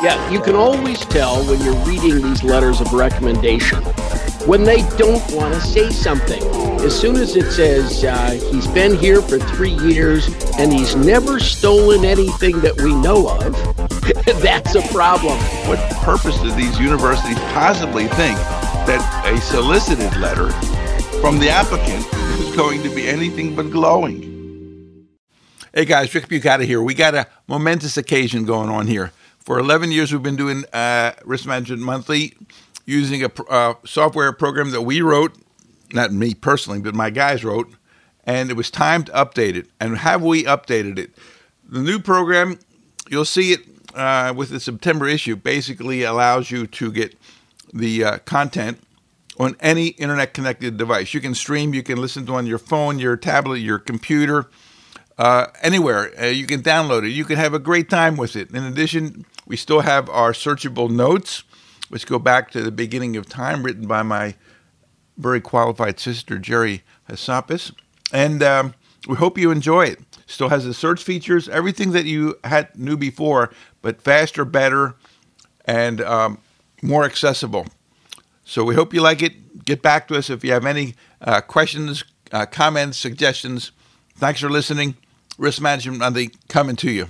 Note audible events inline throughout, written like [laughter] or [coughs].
Yeah, you can always tell when you're reading these letters of recommendation when they don't want to say something. As soon as it says uh, he's been here for three years and he's never stolen anything that we know of, [laughs] that's a problem. What purpose do these universities possibly think that a solicited letter from the applicant is going to be anything but glowing? Hey guys, Rick Bukata here. We got a momentous occasion going on here. For 11 years, we've been doing uh, Risk Management Monthly using a uh, software program that we wrote, not me personally, but my guys wrote, and it was time to update it. And have we updated it? The new program, you'll see it uh, with the September issue, basically allows you to get the uh, content on any internet connected device. You can stream, you can listen to on your phone, your tablet, your computer, uh, anywhere. Uh, you can download it. You can have a great time with it. In addition, we still have our searchable notes which go back to the beginning of time, written by my very qualified sister, Jerry Hassapis. And um, we hope you enjoy it. Still has the search features, everything that you had knew before, but faster, better, and um, more accessible. So we hope you like it. Get back to us if you have any uh, questions, uh, comments, suggestions. Thanks for listening. Risk Management Monday coming to you.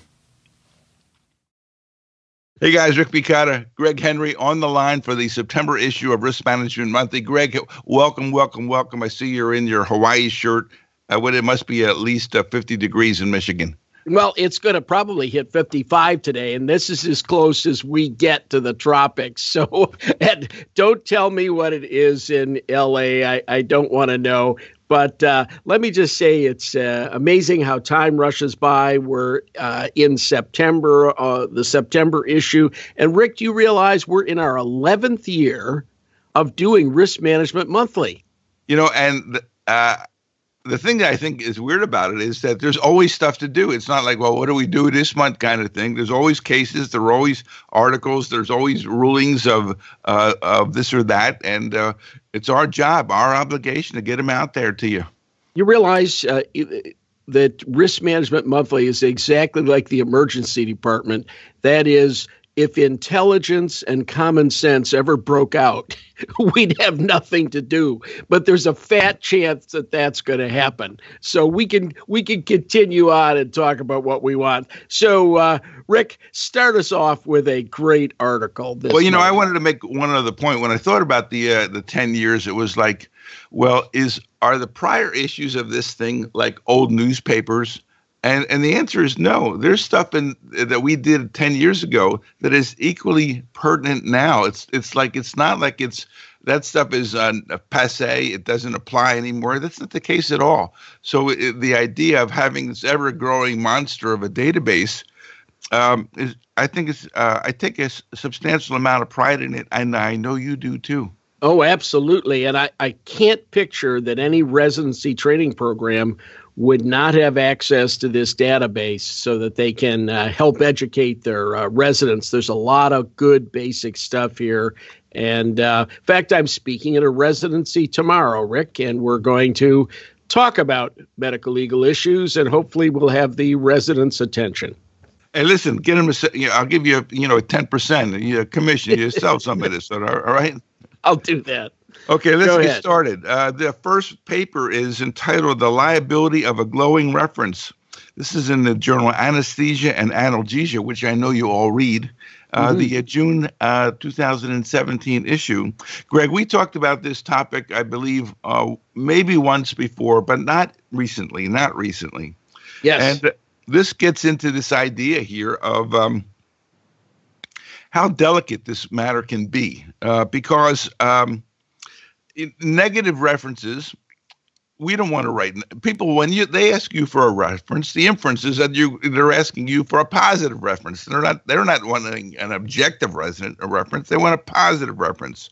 Hey guys, Rick Bukata, Greg Henry on the line for the September issue of Risk Management Monthly. Greg, welcome, welcome, welcome. I see you're in your Hawaii shirt. Uh, it must be at least uh, 50 degrees in Michigan. Well, it's going to probably hit 55 today, and this is as close as we get to the tropics. [laughs] So, don't tell me what it is in LA. I, I don't want to know. But uh, let me just say it's uh, amazing how time rushes by. We're uh, in September, uh, the September issue. And Rick, do you realize we're in our 11th year of doing Risk Management Monthly? You know, and uh, the thing that I think is weird about it is that there's always stuff to do. It's not like, well, what do we do this month kind of thing. There's always cases, there are always articles, there's always rulings of uh, of this or that, and uh, it's our job, our obligation to get them out there to you. You realize uh, that Risk Management Monthly is exactly like the emergency department. That is if intelligence and common sense ever broke out, [laughs] we'd have nothing to do. But there's a fat chance that that's going to happen. So we can we can continue on and talk about what we want. So uh, Rick, start us off with a great article. well, you know, I wanted to make one other point. When I thought about the uh, the ten years, it was like, well, is are the prior issues of this thing like old newspapers? And and the answer is no. There's stuff in that we did 10 years ago that is equally pertinent now. It's it's like it's not like it's that stuff is uh, passe. It doesn't apply anymore. That's not the case at all. So it, the idea of having this ever-growing monster of a database, um, is I think it's uh, I take a substantial amount of pride in it, and I know you do too. Oh, absolutely. And I, I can't picture that any residency training program would not have access to this database so that they can uh, help educate their uh, residents. There's a lot of good basic stuff here. And uh, in fact, I'm speaking at a residency tomorrow, Rick, and we're going to talk about medical legal issues and hopefully we'll have the residents' attention. Hey, listen, get them to, you know, I'll give you, a, you know, a 10% commission. You sell some of this, all right? [laughs] I'll do that. Okay, let's Go get ahead. started. Uh, the first paper is entitled The Liability of a Glowing Reference. This is in the journal Anesthesia and Analgesia, which I know you all read. Uh, mm-hmm. The uh, June uh, 2017 issue. Greg, we talked about this topic, I believe, uh, maybe once before, but not recently. Not recently. Yes. And this gets into this idea here of um, how delicate this matter can be, uh, because um, negative references we don't want to write people when you they ask you for a reference the inference is that you they're asking you for a positive reference. They're not they're not wanting an objective resident a reference they want a positive reference.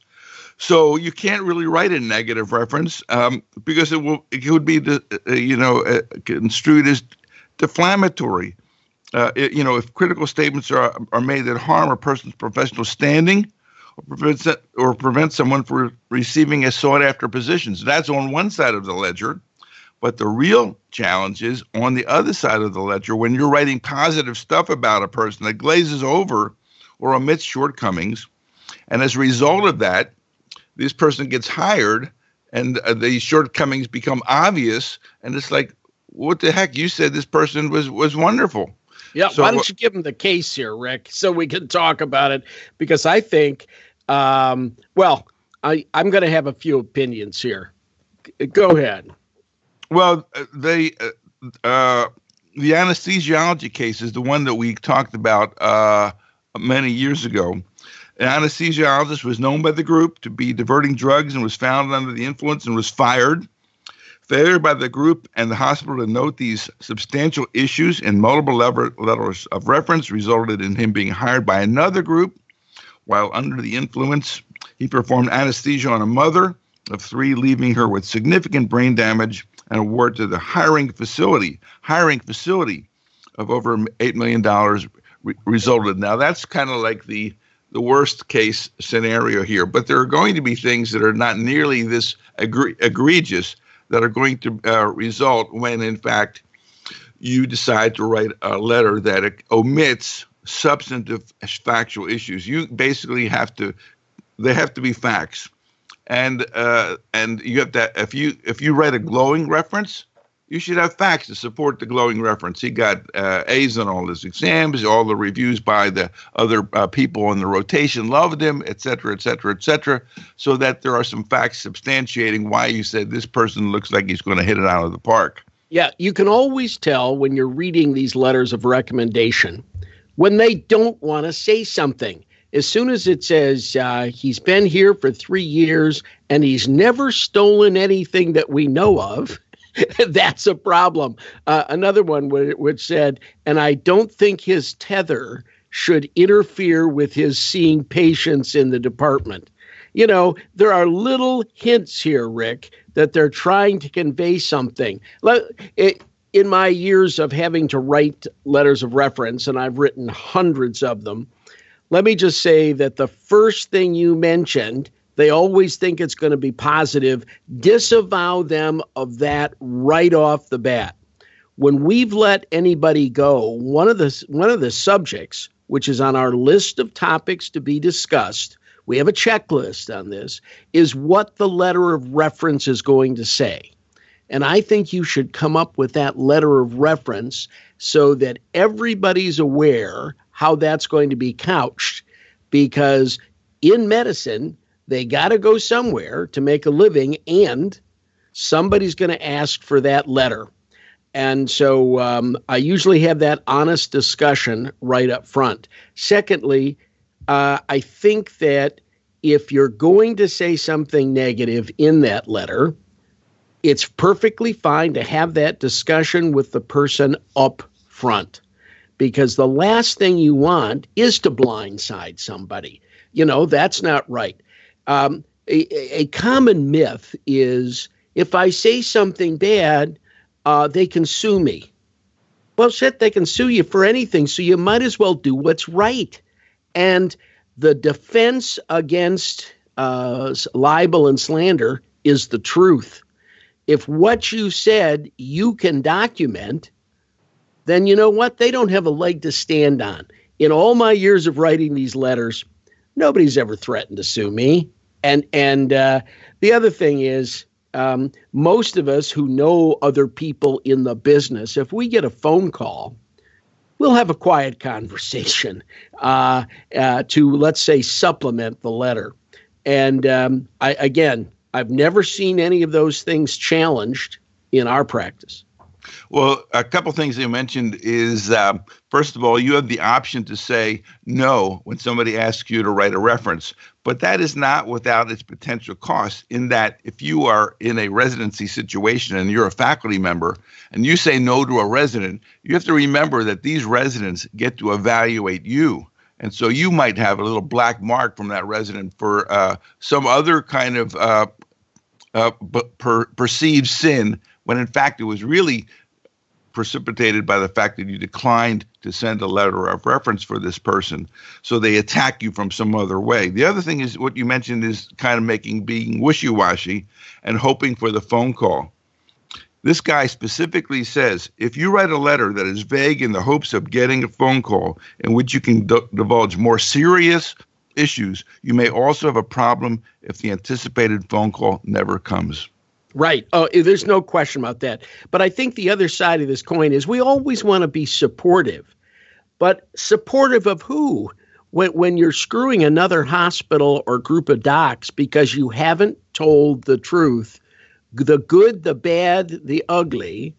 So you can't really write a negative reference um, because it will it would be the, uh, you know uh, construed as defamatory. Uh, it, you know if critical statements are are made that harm a person's professional standing or prevent, or prevent someone from receiving a sought after position. So that's on one side of the ledger. But the real challenge is on the other side of the ledger when you're writing positive stuff about a person that glazes over or omits shortcomings. And as a result of that, this person gets hired and uh, the shortcomings become obvious. And it's like, what the heck? You said this person was, was wonderful. Yeah. So, why don't you give him the case here, Rick, so we can talk about it? Because I think, um, well, I, I'm going to have a few opinions here. Go ahead. Well, uh, they, uh, uh, the anesthesiology case is the one that we talked about uh, many years ago. An anesthesiologist was known by the group to be diverting drugs and was found under the influence and was fired. Failure by the group and the hospital to note these substantial issues in multiple letters of reference resulted in him being hired by another group. While under the influence, he performed anesthesia on a mother of three, leaving her with significant brain damage and award to the hiring facility. Hiring facility of over $8 million re- resulted. Now, that's kind of like the the worst case scenario here, but there are going to be things that are not nearly this egre- egregious that are going to uh, result when, in fact, you decide to write a letter that omits substantive factual issues. You basically have to, they have to be facts and uh, and you have that if you if you write a glowing reference, you should have facts to support the glowing reference. He got uh, A's on all his exams, all the reviews by the other uh, people on the rotation loved him, et cetera, et cetera, et cetera, so that there are some facts substantiating why you said this person looks like he's going to hit it out of the park. Yeah, you can always tell when you're reading these letters of recommendation when they don't want to say something as soon as it says uh, he's been here for three years and he's never stolen anything that we know of, [laughs] that's a problem. Uh, another one which said, and I don't think his tether should interfere with his seeing patients in the department. You know, there are little hints here, Rick, that they're trying to convey something. In my years of having to write letters of reference, and I've written hundreds of them, let me just say that the first thing you mentioned, they always think it's going to be positive. Disavow them of that right off the bat. When we've let anybody go, one of the one of the subjects which is on our list of topics to be discussed, we have a checklist on this, is what the letter of reference is going to say. And I think you should come up with that letter of reference so that everybody's aware how that's going to be couched because in medicine, they got to go somewhere to make a living and somebody's going to ask for that letter. And so um, I usually have that honest discussion right up front. Secondly, uh, I think that if you're going to say something negative in that letter, it's perfectly fine to have that discussion with the person up front because the last thing you want is to blindside somebody. You know, that's not right. Um, a, a, common myth is if I say something bad, uh, they can sue me. Well, shit, they can sue you for anything, so you might as well do what's right. And the defense against uh, libel and slander is the truth. If what you said you can document, then you know what? They don't have a leg to stand on. In all my years of writing these letters, nobody's ever threatened to sue me. And and uh, the other thing is, um, most of us who know other people in the business, if we get a phone call, we'll have a quiet [laughs] conversation uh, uh, to let's say supplement the letter. And um, I, again, I've never seen any of those things challenged in our practice. Well, a couple things you mentioned is um, first of all, you have the option to say no when somebody asks you to write a reference, but that is not without its potential cost. In that, if you are in a residency situation and you're a faculty member and you say no to a resident, you have to remember that these residents get to evaluate you. And so you might have a little black mark from that resident for uh, some other kind of uh, uh, per- perceived sin when in fact it was really precipitated by the fact that you declined to send a letter of reference for this person. So they attack you from some other way. The other thing is what you mentioned is kind of making being wishy washy and hoping for the phone call. This guy specifically says if you write a letter that is vague in the hopes of getting a phone call in which you can d- divulge more serious issues, you may also have a problem if the anticipated phone call never comes. Right. Oh, eh, there's no question about that. But I think the other side of this coin is we always want to be supportive. But supportive of who? When, when you're screwing another hospital or group of docs because you haven't told the truth, the good, the bad, the ugly,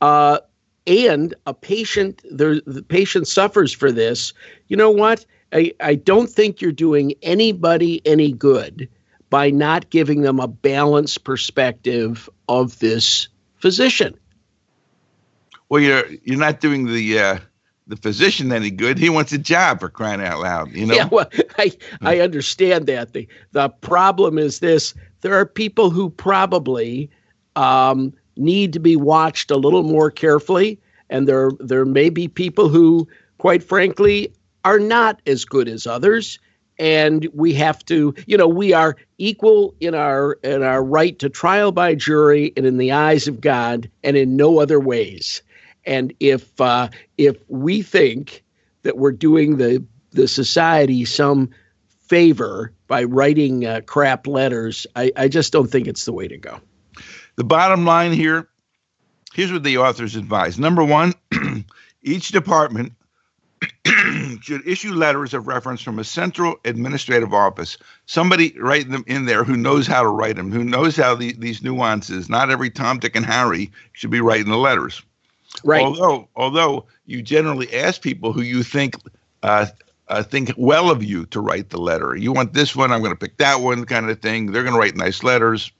uh, and a patient, the, the patient suffers for this. You know what? I, I don't think you're doing anybody any good by not giving them a balanced perspective of this physician. Well, you're you're not doing the uh, the physician any good. He wants a job for crying out loud. You know. Yeah, well, [laughs] I I understand that. the The problem is this: there are people who probably um, need to be watched a little more carefully, and there there may be people who, quite frankly, are not as good as others and we have to you know we are equal in our in our right to trial by jury and in the eyes of god and in no other ways. And if uh, if we think that we're doing the the society some favor by writing uh, crap letters I, I just don't think it's the way to go. The bottom line here here's what the authors advise. Number one [clears throat] each department [clears throat] should issue letters of reference from a central administrative office. Somebody write them in there who knows how to write them, who knows how the, these nuances. Not every Tom, Dick, and Harry should be writing the letters. Right. Although, although you generally ask people who you think uh, uh, think well of you to write the letter. You want this one, I'm going to pick that one, kind of thing. They're going to write nice letters,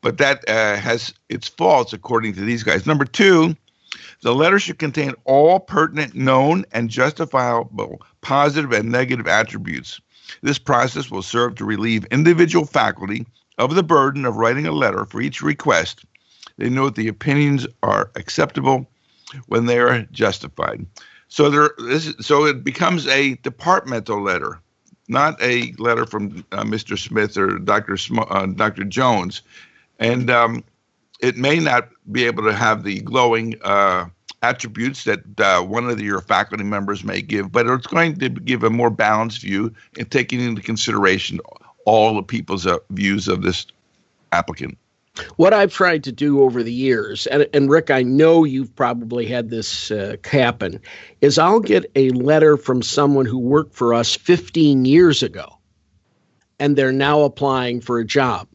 but that uh, has its faults according to these guys. Number two the letter should contain all pertinent known and justifiable positive and negative attributes. This process will serve to relieve individual faculty of the burden of writing a letter for each request. They note the opinions are acceptable when they are justified. So there, this, so it becomes a departmental letter, not a letter from uh, Mr. Smith or Dr. Sm- uh, Dr. Jones, and um, it may not be able to have the glowing uh, attributes that uh, one of your faculty members may give, but it's going to give a more balanced view and taking into consideration all the people's uh, views of this applicant. What I've tried to do over the years, and, and Rick, I know you've probably had this uh, happen, is I'll get a letter from someone who worked for us 15 years ago, and they're now applying for a job.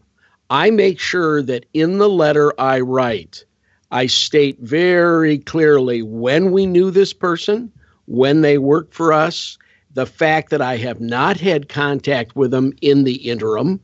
I make sure that in the letter I write, I state very clearly when we knew this person, when they worked for us, the fact that I have not had contact with them in the interim,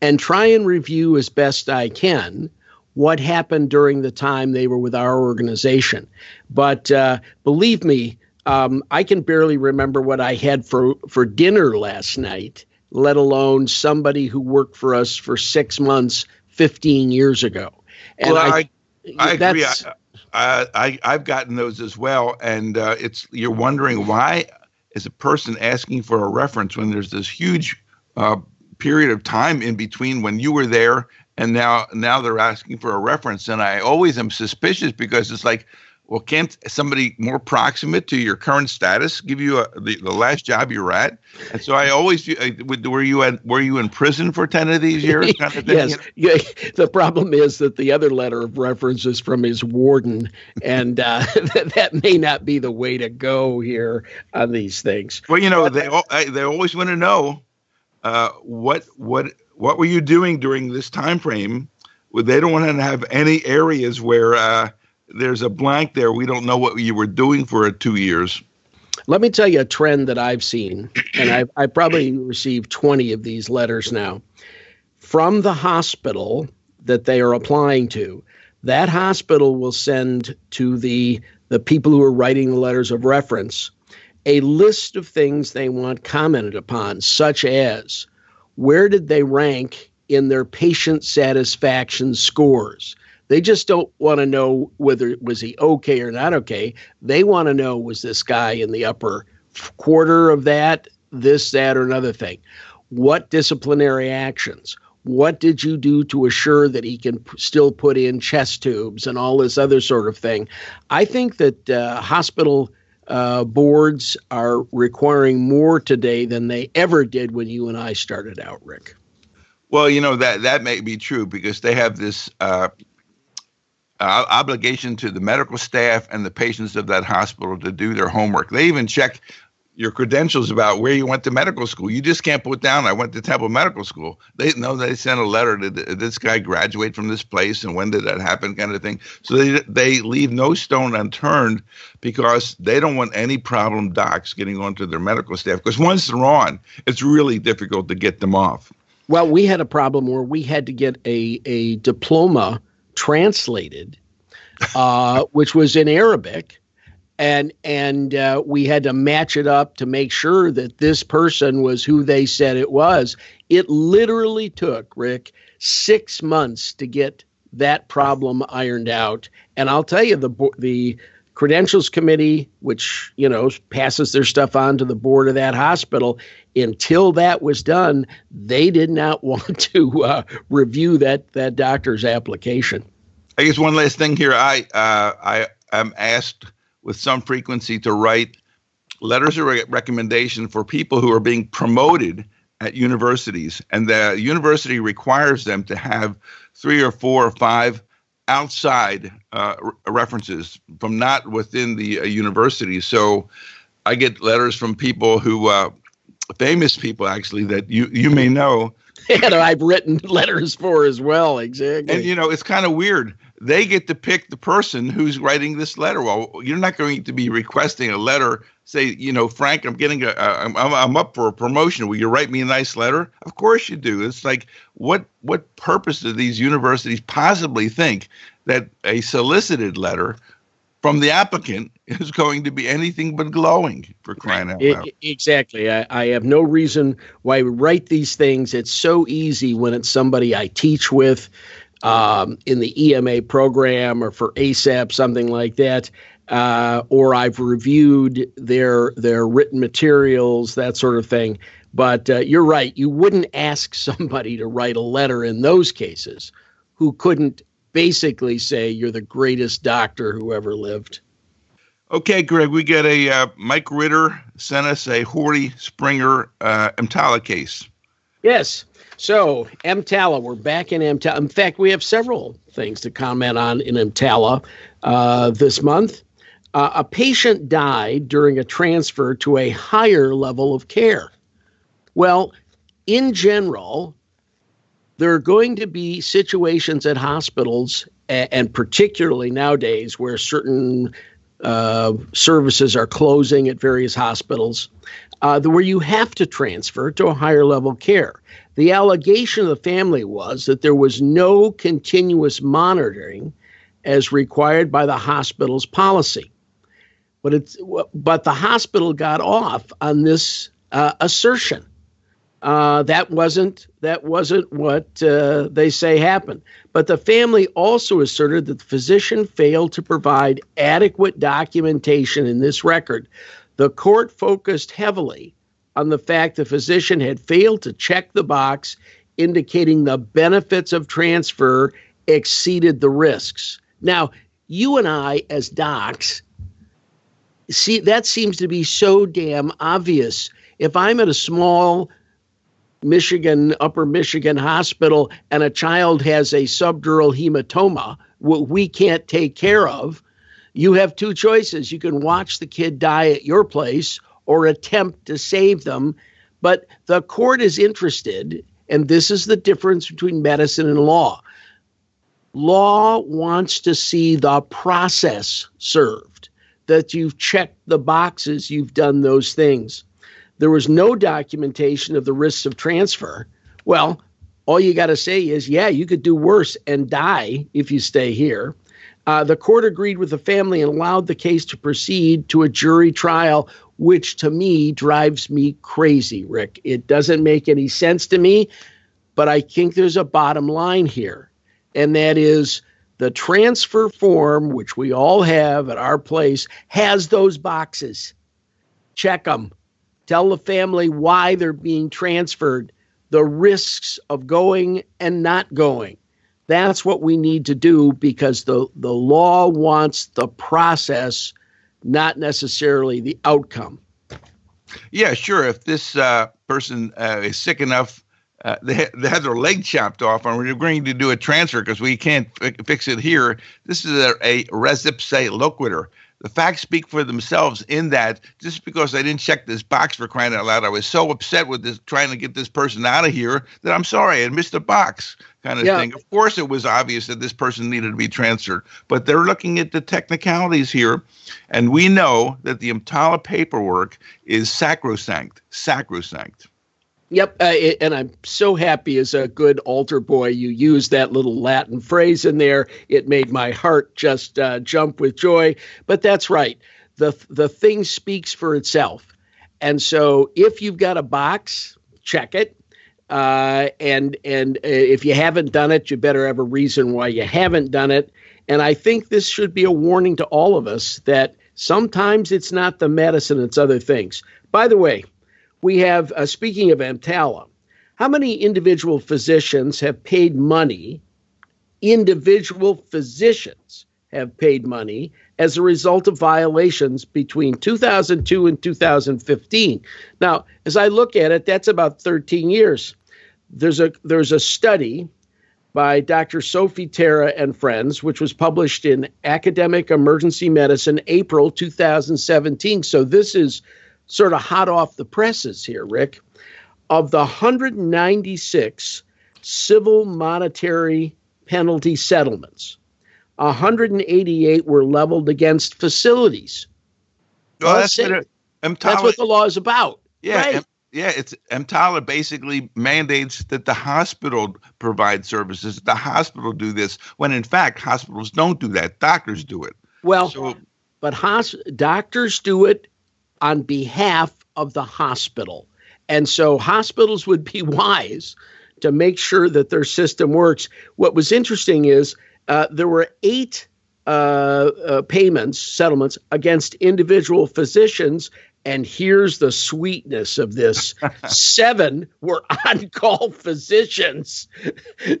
and try and review as best I can what happened during the time they were with our organization. But uh, believe me, um, I can barely remember what I had for, for dinner last night let alone somebody who worked for us for six months 15 years ago. And well, I, I, I agree. I, I, I've gotten those as well. And uh, it's you're wondering why is a person asking for a reference when there's this huge uh, period of time in between when you were there and now now they're asking for a reference and i always am suspicious because it's like well, can't somebody more proximate to your current status give you a, the, the last job you're at? And so I always uh, were you at were you in prison for ten of these years? [laughs] Kind of yes. Yeah. The problem is that the other letter of reference is from his warden, and uh, [laughs] that may not be the way to go here on these things. Well, you know, but, they they always want to know uh, what what what were you doing during this time frame? They don't want to have any areas where uh, there's a blank there. We don't know what you were doing for two years. Let me tell you a trend that I've seen, and I've, I probably received 20 of these letters now. From the hospital that they are applying to, that hospital will send to the, the people who are writing the letters of reference a list of things they want commented upon, such as where did they rank in their patient satisfaction scores? They just don't want to know whether was he okay or not okay. They want to know was this guy in the upper quarter of that, this, that, or another thing. What disciplinary actions? what did you do to assure that he can p- still put in chest tubes and all this other sort of thing? I think that uh, hospital uh, boards are requiring more today than they ever did when you and I started out, Rick. Well, you know that that may be true because they have this uh, uh, obligation to the medical staff and the patients of that hospital to do their homework. They even check your credentials about where you went to medical school. You just can't put down I went to Temple Medical School. They know they sent a letter to this guy graduate from this place and when did that happen kind of thing. So they they leave no stone unturned because they don't want any problem docs getting onto their medical staff because once they're on, it's really difficult to get them off. Well, we had a problem where we had to get a a diploma translated uh, [laughs] which was in Arabic and and uh, we had to match it up to make sure that this person was who they said it was. It literally took Rick six months to get that problem ironed out. And I'll tell you, the the credentials committee, which you know passes their stuff on to the board of that hospital, until that was done, they did not [laughs] want to uh, review that that doctor's application. I guess one last thing here. I uh, I am asked with some frequency to write letters of re- recommendation for people who are being promoted at universities, and the university requires them to have three or four or five outside uh, references from not within the uh, university. So I get letters from people who, uh, famous people actually, that you you may know. [laughs] and I've written letters for as well. Exactly. And you know, it's kind of weird they get to pick the person who's writing this letter. Well, you're not going to be requesting a letter. Say, you know, Frank, I'm getting a, I'm, I'm up for a promotion. Will you write me a nice letter? Of course you do. It's like, what what purpose do these universities possibly think that a solicited letter from the applicant [laughs] is going to be anything but glowing for crying out loud. Exactly. I, I, have no reason why we write these things. It's so easy when it's somebody I teach with um, in the EMA program or for ASAP, something like that. Uh, or I've reviewed their their written materials, that sort of thing. But uh, you're right. You wouldn't ask [laughs] somebody to write a letter in those cases who couldn't basically say you're the greatest doctor who ever lived. Okay, Greg, we get a uh, Mike Ritter sent us a Horty Springer uh, EMTALA case. Yes. So, EMTALA, we're back in EMTALA. In fact, we have several things to comment on in EMTALA uh, this month. Uh, a patient died during a transfer to a higher level of care. Well, in general, there are going to be situations at hospitals, and particularly nowadays, where certain uh, services are closing at various hospitals, uh, where you have to transfer to a higher level care. The allegation of the family was that there was no continuous monitoring as required by the hospital's policy. But it's but the hospital got off on this uh, assertion. Uh, that wasn't that wasn't what uh, they say happened. But the family also asserted that the physician failed to provide adequate documentation in this record. The court focused heavily on the fact the physician had failed to check the box indicating the benefits of transfer exceeded the risks. Now, you and I, as docs, see that seems to be so damn obvious. If I'm at a small Michigan, Upper Michigan hospital and a child has a subdural hematoma, what we can't take care of, you have two choices. You can watch the kid die at your place or attempt to save them. But the court is interested, and this is the difference between medicine and law. Law wants to see the process served, that you've checked the boxes, you've done those things. There was no documentation of the risks of transfer. Well, all you got to say is, yeah, you could do worse and die if you stay here. Uh, the court agreed with the family and allowed the case to proceed to a jury trial which to me drives me crazy, Rick. It doesn't make any sense to me, but I think there's a bottom line here, and that is the transfer form, which we all have at our place, has those boxes. Check them. Tell the family why they're being transferred. the risks of going and not going. That's what we need to do because the, the law wants the process, not necessarily the outcome. Yeah, sure. If this uh, person uh, is sick enough, uh, they, they had their leg chopped off, and we're agreeing to do a transfer because we can't f- fix it here. This is a, a res ipsa loquitur. The facts speak for themselves in that just because I didn't check this box for crying out loud, I was so upset with this trying to get this person out of here that I'm sorry I missed the box kind of yeah. thing. Of course, it was obvious that this person needed to be transferred, but they're looking at the technicalities here, and we know that the EMTALA paperwork is sacrosanct, sacrosanct. Yep, uh, it, and I'm so happy as a good altar boy you used that little Latin phrase in there. It made my heart just uh, jump with joy. But that's right. The the thing speaks for itself. And so if you've got a box, check it. Uh, and and uh, if you haven't done it, you better have a reason why you haven't done it. And I think this should be a warning to all of us that sometimes it's not the medicine; it's other things. By the way, we have uh, speaking of EMTALA, how many individual physicians have paid money? Individual physicians have paid money as a result of violations between 2002 and 2015. Now, as I look at it, that's about 13 years there's a there's a study by Dr. Sophie Terp and friends, which was published in Academic Emergency Medicine, April 2017. So this is sort of hot off the presses here, Rick. Of the 196 civil monetary penalty settlements, 188 were leveled against facilities. Well, that's, what, that's what the law is about. Yeah, right? Yeah, it's EMTALA basically mandates that the hospital provide services. The hospital do this when in fact hospitals don't do that. Doctors do it. Well, so, but hos- doctors do it on behalf of the hospital. And so hospitals would be [laughs] wise to make sure that their system works. What was interesting is uh, there were eight uh, uh, payments, settlements against individual physicians and here's the sweetness of this [laughs] seven were [laughs] on call physicians,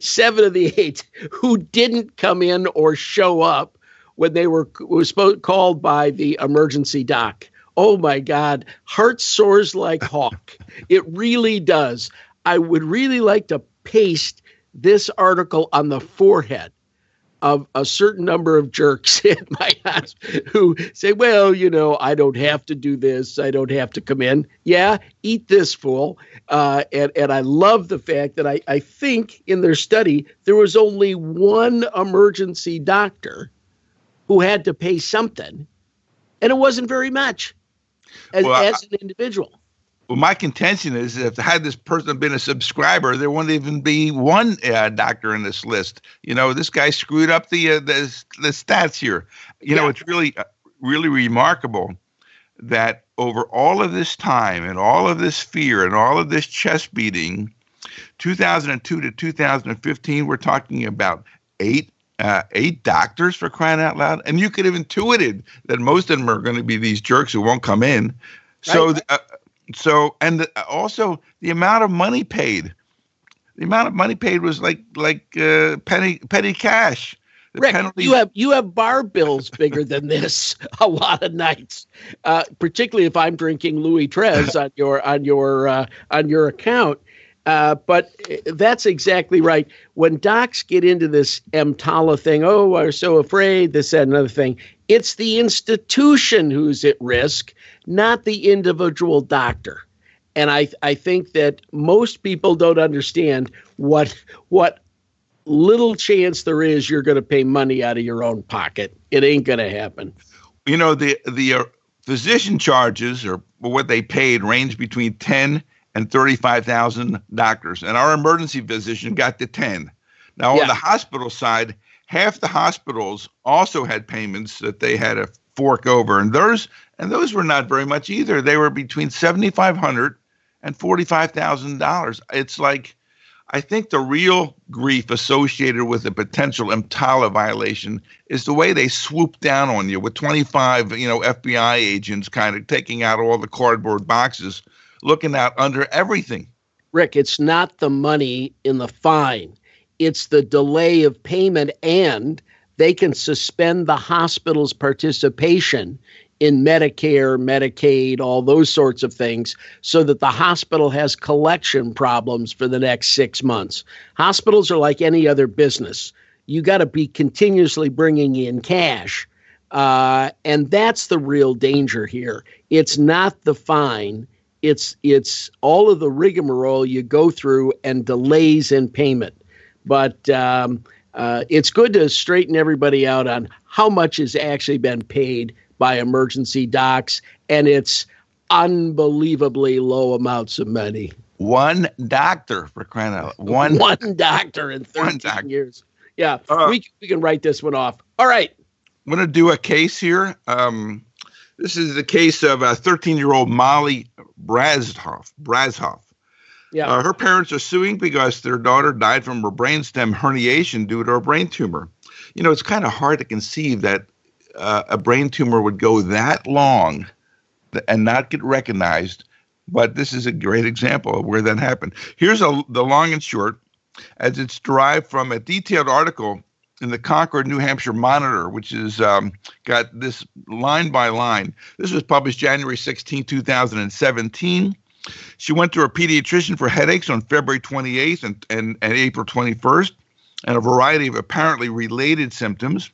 seven of the eight who didn't come in or show up when they were was called by the emergency doc. Oh my God, heart soars like [laughs] hawk. It really does. I would really like to paste this article on the forehead of a certain number of jerks [laughs] in my house who say, well, you know, I don't have to do this. I don't have to come in. Yeah, eat this, fool. Uh, and, and I love the fact that I, I think in their study, there was only one emergency doctor who had to pay something, and it wasn't very much as, well, as an individual. Well, my contention is if had this person been a subscriber, there wouldn't even be one uh, doctor in this list. You know, this guy screwed up the uh, the, the stats here. You yeah. know, it's really uh, really remarkable that over all of this time and all of this fear and all of this chest beating, 2002 to 2015, we're talking about eight uh, eight doctors for crying out loud, and you could have intuited that most of them are going to be these jerks who won't come in. So, right. uh, so and the, also the amount of money paid the amount of money paid was like like uh, penny petty cash the Rick, penalty- you have you have bar bills bigger than this [laughs] a lot of nights, uh, particularly if I'm drinking Louis Treize on your on your uh, on your account. Uh, but uh, that's exactly right. When docs get into this EMTALA thing, oh, we're so afraid, this, that, another thing, it's the institution who's at risk, not the individual doctor. And I, I think that most people don't understand what what little chance there is you're going to pay money out of your own pocket. It ain't going to happen. You know the the uh, physician charges or what they paid range between ten and 35,000 doctors. And our emergency physician got to 10. Now, yeah. on the hospital side, half the hospitals also had payments that they had to fork over. And those and those were not very much either. They were between 7,500 and $45,000. It's like I think the real grief associated with a potential EMTALA violation is the way they swoop down on you with 25, you know, FBI agents kind of taking out all the cardboard boxes looking out under everything. Rick, it's not the money in the fine, it's the delay of payment, and they can suspend the hospital's participation in Medicare, Medicaid, all those sorts of things, so that the hospital has collection problems for the next six months. Hospitals are like any other business. You got to be continuously bringing in cash. Uh, and that's the real danger here. It's not the fine. It's it's all of the rigmarole you go through and delays in payment. But um, uh, it's good to straighten everybody out on how much has actually been paid by emergency docs, and it's unbelievably low amounts of money. One doctor for crying out loud. One [laughs] one doctor in 13 doctor. years. Yeah, uh, we we can write this one off. All right. I'm going to do a case here. Um, this is the case of a 13 year old Molly Brashoff. Brashoff. Yeah. Uh, her parents are suing because their daughter died from her brainstem herniation due to a brain tumor. You know, it's kind of hard to conceive that uh, a brain tumor would go that long and not get recognized. But this is a great example of where that happened. Here's a, the long and short, as it's derived from a detailed article in the Concord, New Hampshire Monitor, which has um, got this line by line. This was published January 16, 2017. She went to her pediatrician for headaches on February 28th and, and, and April 21st, and a variety of apparently related symptoms.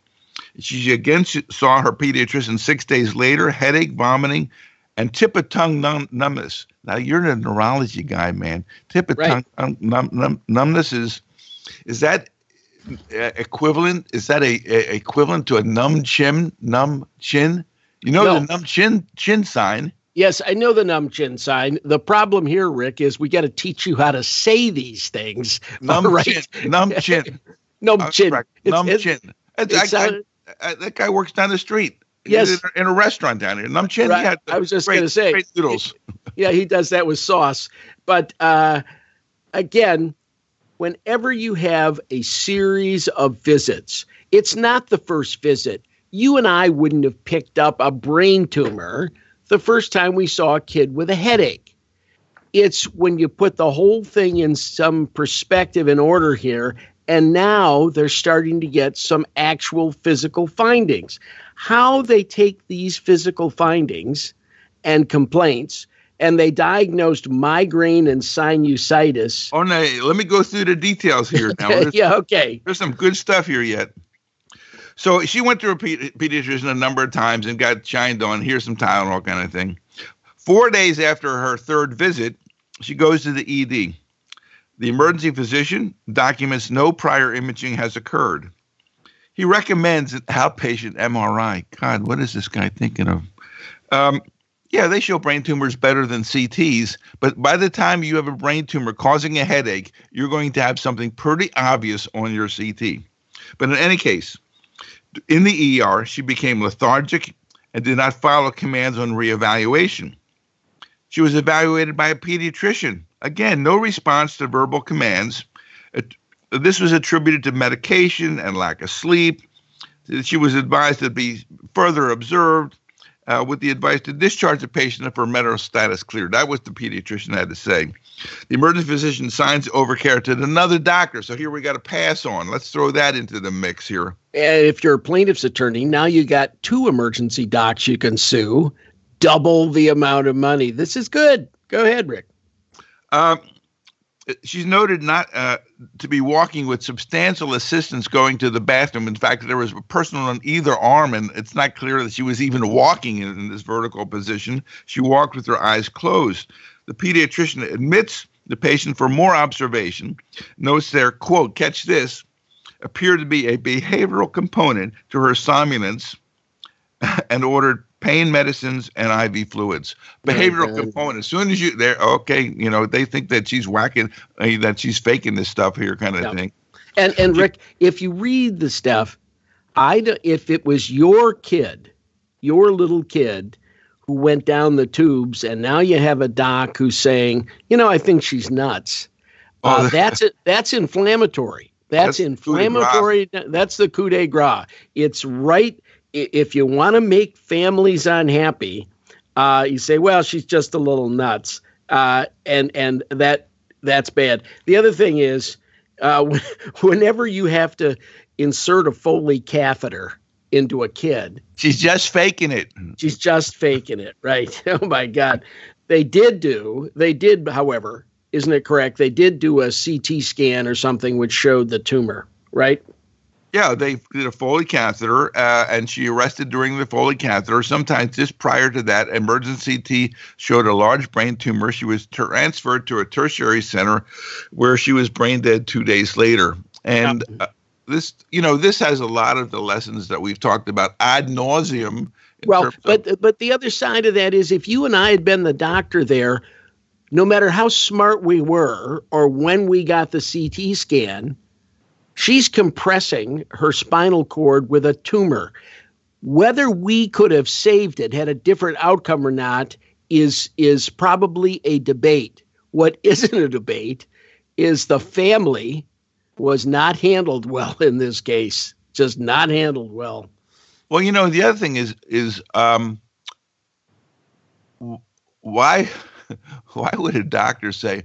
She again saw her pediatrician six days later, headache, vomiting, and tip of tongue num- numbness. Now you're a neurology guy, man. Tip of right. tongue num- num- numbness is is that equivalent? Is that a, a, equivalent to a numb chin? Numb chin? You know no. the numb chin chin sign. Yes, I know the numb chin sign. The problem here, Rick, is we got to teach you how to say these things. Numb right? chin. Numb chin. [laughs] numb chin. Numb chin. It's, I, I, that guy works down the street. Yes, in, a restaurant down here. Num Chin. Right. I was just going to say, noodles. [laughs] yeah, he does that with sauce. But uh, again, whenever you have a series of visits, it's not the first visit. You and I wouldn't have picked up a brain tumor the first time we saw a kid with a headache. It's when you put the whole thing in some perspective and order here and now they're starting to get some actual physical findings. How they take these physical findings and complaints and they diagnosed migraine and sinusitis. Oh, no, let me go through the details here now. [laughs] yeah, okay. There's some good stuff here yet. So she went to a pediatrician a number of times and got shined on. Here's some Tylenol kind of thing. Four days after her third visit, she goes to the ED. The emergency physician documents no prior imaging has occurred. He recommends an outpatient MRI. God, what is this guy thinking of? Um, yeah, they show brain tumors better than CTs, but by the time you have a brain tumor causing a headache, you're going to have something pretty obvious on your CT. But in any case, in the ER, she became lethargic and did not follow commands on reevaluation. She was evaluated by a pediatrician Again, no response to verbal commands. This was attributed to medication and lack of sleep. She was advised to be further observed uh, with the advice to discharge the patient if her medical status cleared. That was the pediatrician had to say. The emergency physician signs over care to another doctor. So here we got to pass on. Let's throw that into the mix here. And if you're a plaintiff's attorney, now you got two emergency docs you can sue, double the amount of money. This is good. Go ahead, Rick. Um, she's noted not uh, to be walking with substantial assistance going to the bathroom. In fact, there was a person on either arm, and it's not clear that she was even walking in, in this vertical position. She walked with her eyes closed. The pediatrician admits the patient for more observation. Notes there, quote, catch this, appeared to be a behavioral component to her somnolence [laughs] and ordered pain medicines and IV fluids. Behavioral mm-hmm. component. As soon as you they're okay, you know they think that she's whacking, uh, that she's faking this stuff here, kind of thing. And and Rick, if you read the stuff, I if it was your kid, your little kid who went down the tubes, and now you have a doc who's saying, you know, I think she's nuts. Oh, uh, that's it. That's inflammatory. That's, that's inflammatory. That's the coup de grace. It's right if you want to make families unhappy, uh, you say, well, she's just a little nuts. Uh, and and that that's bad. The other thing is, uh, [laughs] whenever you have to insert a Foley catheter into a kid, she's just faking it. She's just faking it, right? [laughs] Oh my God. They did do, they did, however, isn't it correct? They did do a CT scan or something which showed the tumor, right? Yeah, they did a Foley catheter, uh, and she arrested during the Foley catheter. Sometimes just prior to that, emergency CT showed a large brain tumor. She was transferred to a tertiary center, where she was brain dead two days later. And uh, this, you know, this has a lot of the lessons that we've talked about ad nauseum. Well, but of- but the other side of that is, if you and I had been the doctor there, no matter how smart we were or when we got the CT scan She's compressing her spinal cord with a tumor. Whether we could have saved it, had a different outcome or not, is is probably a debate. What [laughs] isn't a debate is the family was not handled well in this case. Just not handled well. Well, you know, the other thing is is um, why [laughs] why would a doctor say,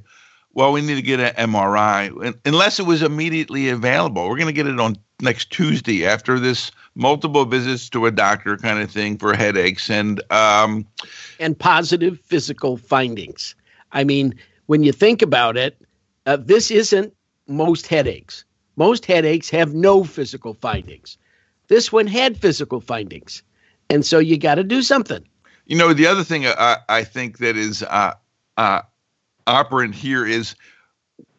well, we need to get an MRI unless it was immediately available. We're going to get it on next Tuesday after this multiple visits to a doctor kind of thing for headaches and um, and positive physical findings. I mean, when you think about it, uh, this isn't most headaches. Most headaches have no physical findings. This one had physical findings, and so you got to do something. You know, the other thing I, I think that is uh, uh, operant here is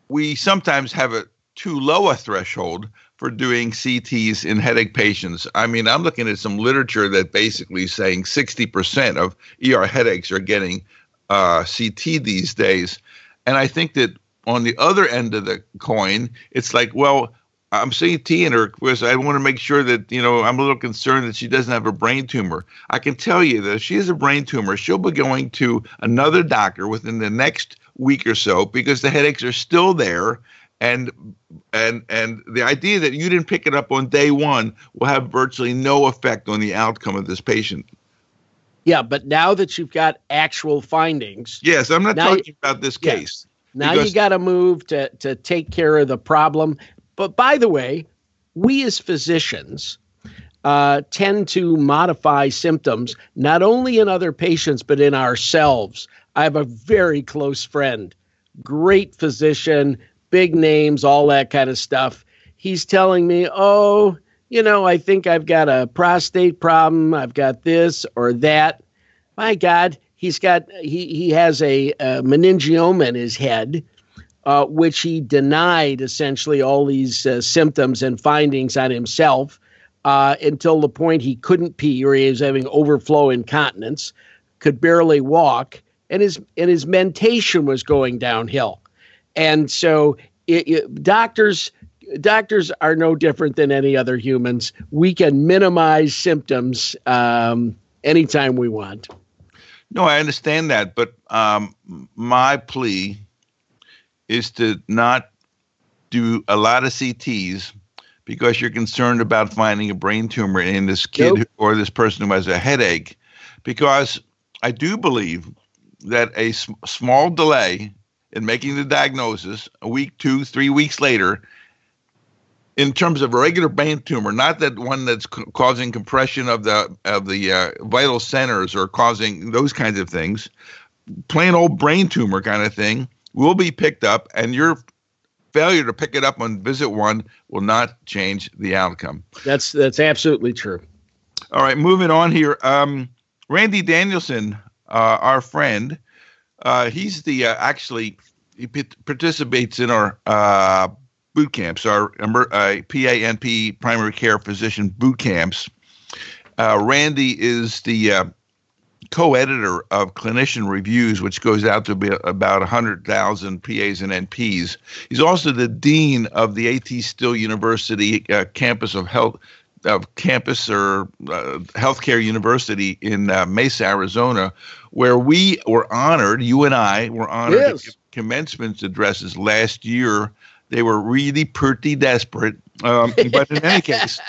we sometimes have a too low a threshold for doing CTs in headache patients. I mean, I'm looking at some literature that basically saying 60% of ER headaches are getting uh, CT these days. And I think that on the other end of the coin, it's like, well, I'm CTing her because I want to make sure that, you know, I'm a little concerned that she doesn't have a brain tumor. I can tell you that if she has a brain tumor, she'll be going to another doctor within the next week or so because the headaches are still there. And and and the idea that you didn't pick it up on day one will have virtually no effect on the outcome of this patient. Yeah but now that you've got actual findings yes i'm not talking you, about this case now you got to move to to take care of the problem. But by the way we as physicians uh, tend to modify symptoms not only in other patients but in ourselves I have a very close friend, great physician, big names, all that kind of stuff. He's telling me, oh, you know, I think I've got a prostate problem. I've got this or that. My God, he's got he he has a, a meningioma in his head, uh, which he denied essentially all these uh, symptoms and findings on himself uh, until the point he couldn't pee or he was having overflow incontinence, could barely walk, and his and his mentation was going downhill. And so it, it, doctors doctors are no different than any other humans. We can minimize symptoms um, anytime we want. No, I understand that, but um, my plea is to not do a lot of CTs because you're concerned about finding a brain tumor in this kid nope. or this person who has a headache. Because I do believe that a sm- small delay in making the diagnosis, a week, two, three weeks later, in terms of a regular brain tumor, not that one that's c- causing compression of the of the uh, vital centers or causing those kinds of things, plain old brain tumor kind of thing, will be picked up, and your failure to pick it up on visit one will not change the outcome. That's that's absolutely true. All right, moving on here. Um, Randy Danielson our friend. Uh, he's the uh, actually he p- participates in our uh, boot camps, our uh, PANP primary care physician boot camps. Uh, Randy is the uh, co-editor of Clinician Reviews, which goes out to be about 100,000 PAs and NPs. He's also the dean of the AT Still University uh, campus of health campus or uh, healthcare university in uh, Mesa, Arizona, where we were honored. You and I were honored yes. to give commencement addresses last year. They were really pretty desperate, um, [laughs] but in any case.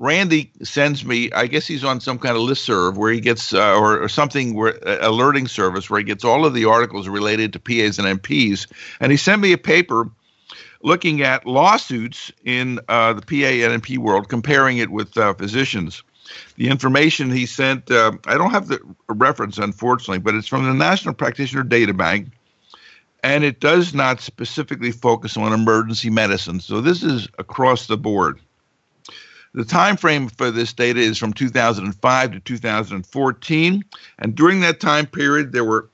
Randy sends me. I guess he's on some kind of list serve where he gets uh, or, or something where uh, alerting service where he gets all of the articles related to PAs and NPs. and he sent me a paper looking at lawsuits in uh, the PA and NP world, comparing it with uh, physicians. The information he sent, uh, I don't have the reference, unfortunately, but it's from the National Practitioner Data Bank, and it does not specifically focus on emergency medicine. So this is across the board. The time frame for this data is from 2005 to 2014, and during that time period, there were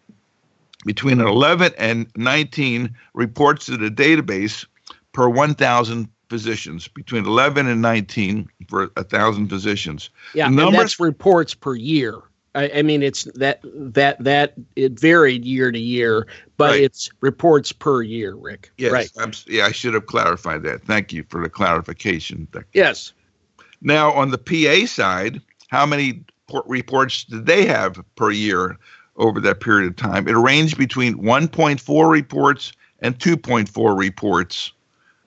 between 11 and 19 reports to the database per 1,000 physicians, between 11 and 19 for a thousand physicians. Yeah, numbers, and that's reports per year. I, I, mean, it's that that that it varied year to year, but right. it's reports per year, Rick. Yes, right. I'm, yeah, I should have clarified that. Thank you for the clarification. Yes. Now, on the PA side, how many reports did they have per year over that period of time? It ranged between 1.4 reports and 2.4 reports.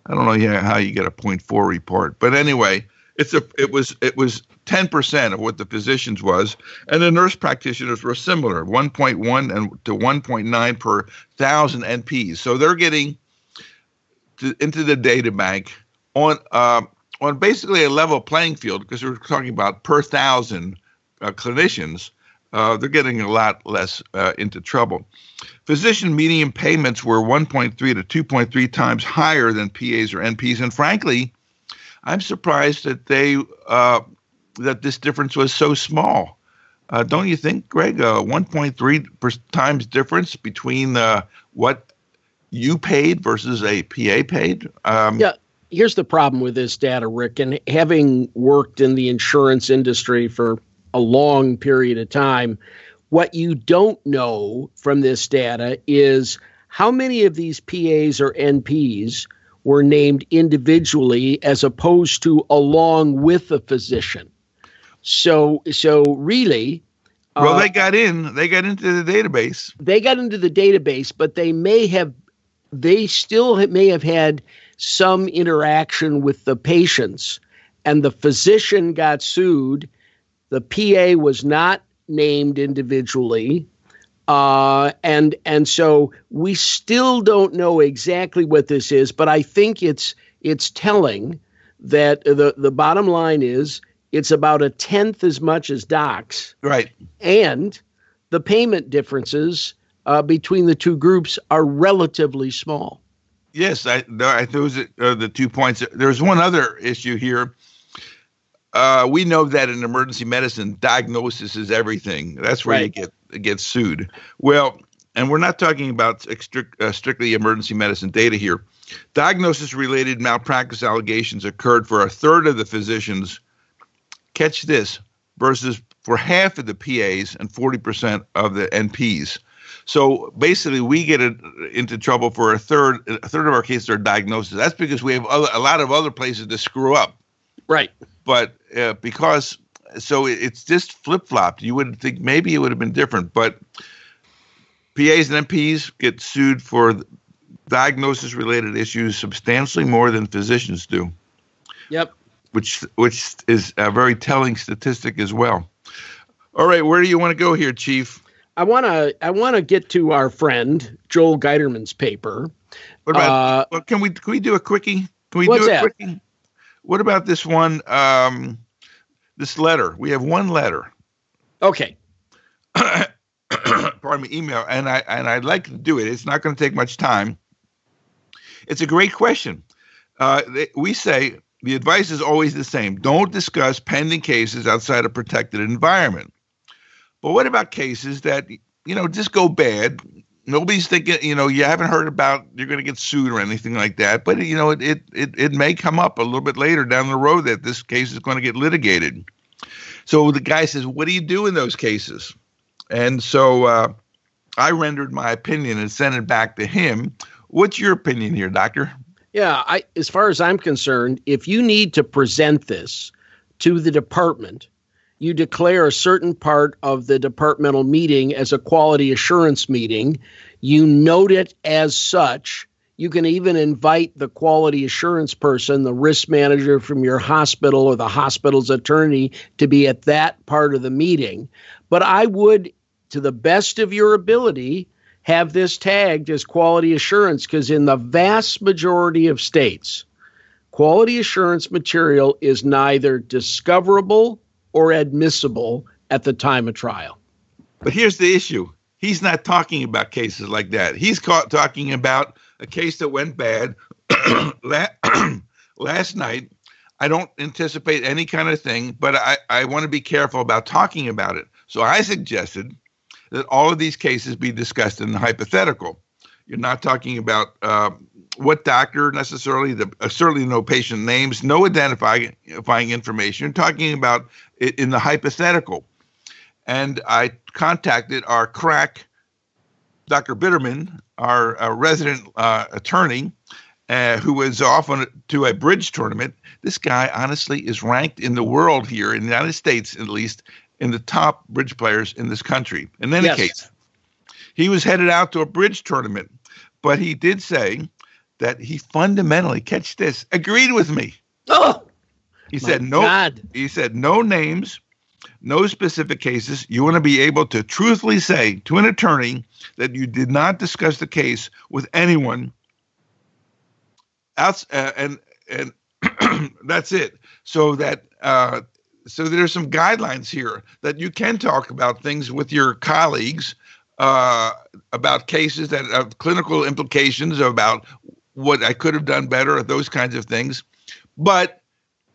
I don't know how you get a 0.4 report, but anyway, it's a it was it was 10% of what the physicians was, and the nurse practitioners were similar, 1.1 and to 1.9 per thousand NPs. So they're getting to, into the data bank on uh, on basically a level playing field because we're talking about per thousand uh, clinicians. Uh, they're getting a lot less uh, into trouble. Physician median payments were 1.3 to 2.3 times higher than PAs or NPs, and frankly, I'm surprised that they uh, that this difference was so small. Uh, don't you think, Greg? A 1.3 times difference between uh, what you paid versus a PA paid? Um, yeah, here's the problem with this data, Rick. And having worked in the insurance industry for a long period of time, what you don't know from this data is how many of these PAs or NPs were named individually as opposed to along with a physician. So, so really, well, uh, they got in. They got into the database. They got into the database, but they may have, they still may have had some interaction with the patients, and the physician got sued. The PA was not named individually. Uh, and and so we still don't know exactly what this is, but I think it's it's telling that the the bottom line is it's about a tenth as much as docs, right? And the payment differences uh, between the two groups are relatively small. Yes, I, I those are the two points. There's one other issue here uh, we know that in emergency medicine, diagnosis is everything. That's where right. you get get sued. Well, and we're not talking about strict, uh, strictly emergency medicine data here. Diagnosis related malpractice allegations occurred for a third of the physicians. Catch this, versus for half of the PAs and 40% of the NPs. So basically, we get into trouble for a third. A third of our cases are diagnosis. That's because we have other, a lot of other places to screw up. Right but uh, because so it's just flip flopped. You wouldn't think maybe it would have been different, but PAs and NPs get sued for diagnosis related issues substantially more than physicians do. Yep. Which which is a very telling statistic as well. All right, where do you want to go here, Chief? I want to I want to get to our friend Joel Geiderman's paper. What about? Uh, can we can we do a quickie? Can we do a that? quickie? What about this one? Um, this letter. We have one letter. Okay. [coughs] Pardon me, email, and I and I'd like to do it. It's not going to take much time. It's a great question. Uh, they, we say the advice is always the same: don't discuss pending cases outside a protected environment. But what about cases that you know just go bad? Nobody's thinking, you know, you haven't heard about you're going to get sued or anything like that. But you know, it, it it it may come up a little bit later down the road that this case is going to get litigated. So the guy says, "What do you do in those cases?" And so uh, I rendered my opinion and sent it back to him. What's your opinion here, Doctor? Yeah, I, as far as I'm concerned, if you need to present this to the department you declare a certain part of the departmental meeting as a quality assurance meeting. You note it as such You can even invite the quality assurance person, the risk manager from your hospital or the hospital's attorney to be at that part of the meeting. But I would, to the best of your ability, have this tagged as quality assurance because in the vast majority of states, quality assurance material is neither discoverable or admissible at the time of trial. But here's the issue he's not talking about cases like that. He's caught talking about a case that went bad [clears throat] [clears throat] last night. I don't anticipate any kind of thing, but I, I want to be careful about talking about it. So I suggested that all of these cases be discussed in the hypothetical. You're not talking about uh, what doctor necessarily, the, uh, certainly no patient names, no identifying information. You're talking about it in the hypothetical. And I contacted our crack, Dr. Bitterman, our, our resident uh, attorney, uh, who was off on, to a bridge tournament. This guy, honestly, is ranked in the world here, in the United States at least, in the top bridge players in this country. In any yes. case, he was headed out to a bridge tournament, but he did say that he fundamentally, catch this, agreed with me. [laughs] Oh, he said no. God. He said no names, no specific cases. You want to be able to truthfully say to an attorney that you did not discuss the case with anyone That's uh, and and [clears throat] that's it. So that uh, so there's some guidelines here that you can talk about things with your colleagues uh, about cases that have clinical implications about what I could have done better, at those kinds of things. But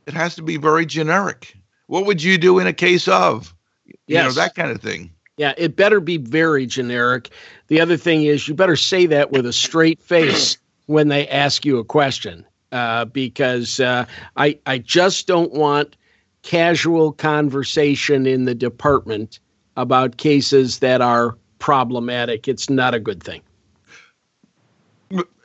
it has to be very generic. What would you do in a case of? You yes. know, that kind of thing. Yeah, it better be very generic. The other thing is you better say that with a straight face when they ask you a question. Uh, because uh, I I just don't want casual conversation in the department about cases that are problematic. It's not a good thing.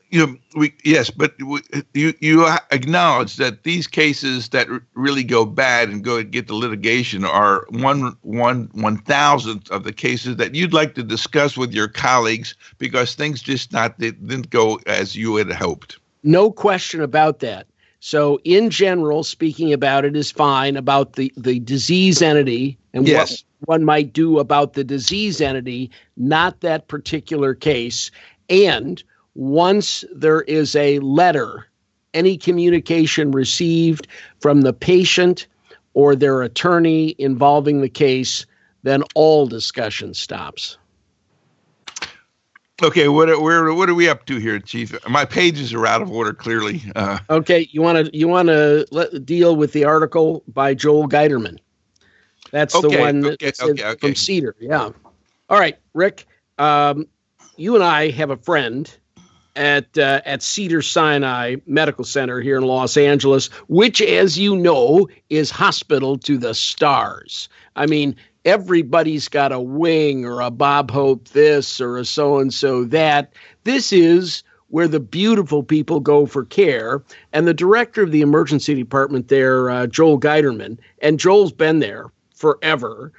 You know, we yes, but we, you you acknowledge that these cases that really go bad and go and get the litigation are one one one thousandth of the cases that you'd like to discuss with your colleagues because things just not didn't go as you had hoped. No question about that. So, in general, speaking about it is fine about the, the disease entity and yes. what one might do about the disease entity, not that particular case. And once there is a letter, any communication received from the patient or their attorney involving the case, then all discussion stops. Okay, what where what are we up to here, Chief? My pages are out of order. Clearly. Uh, okay, you want to you want to deal with the article by Joel Geiderman. That's okay, the one okay, okay, from Cedar. Yeah. All right, Rick. Um, you and I have a friend at uh, at Cedar Sinai Medical Center here in Los Angeles, which, as you know, is hospital to the stars. I mean, everybody's got a wing or a Bob Hope this or a so and so that. This is where the beautiful people go for care. And the director of the emergency department there, uh, Joel Geiderman, and Joel's been there forever.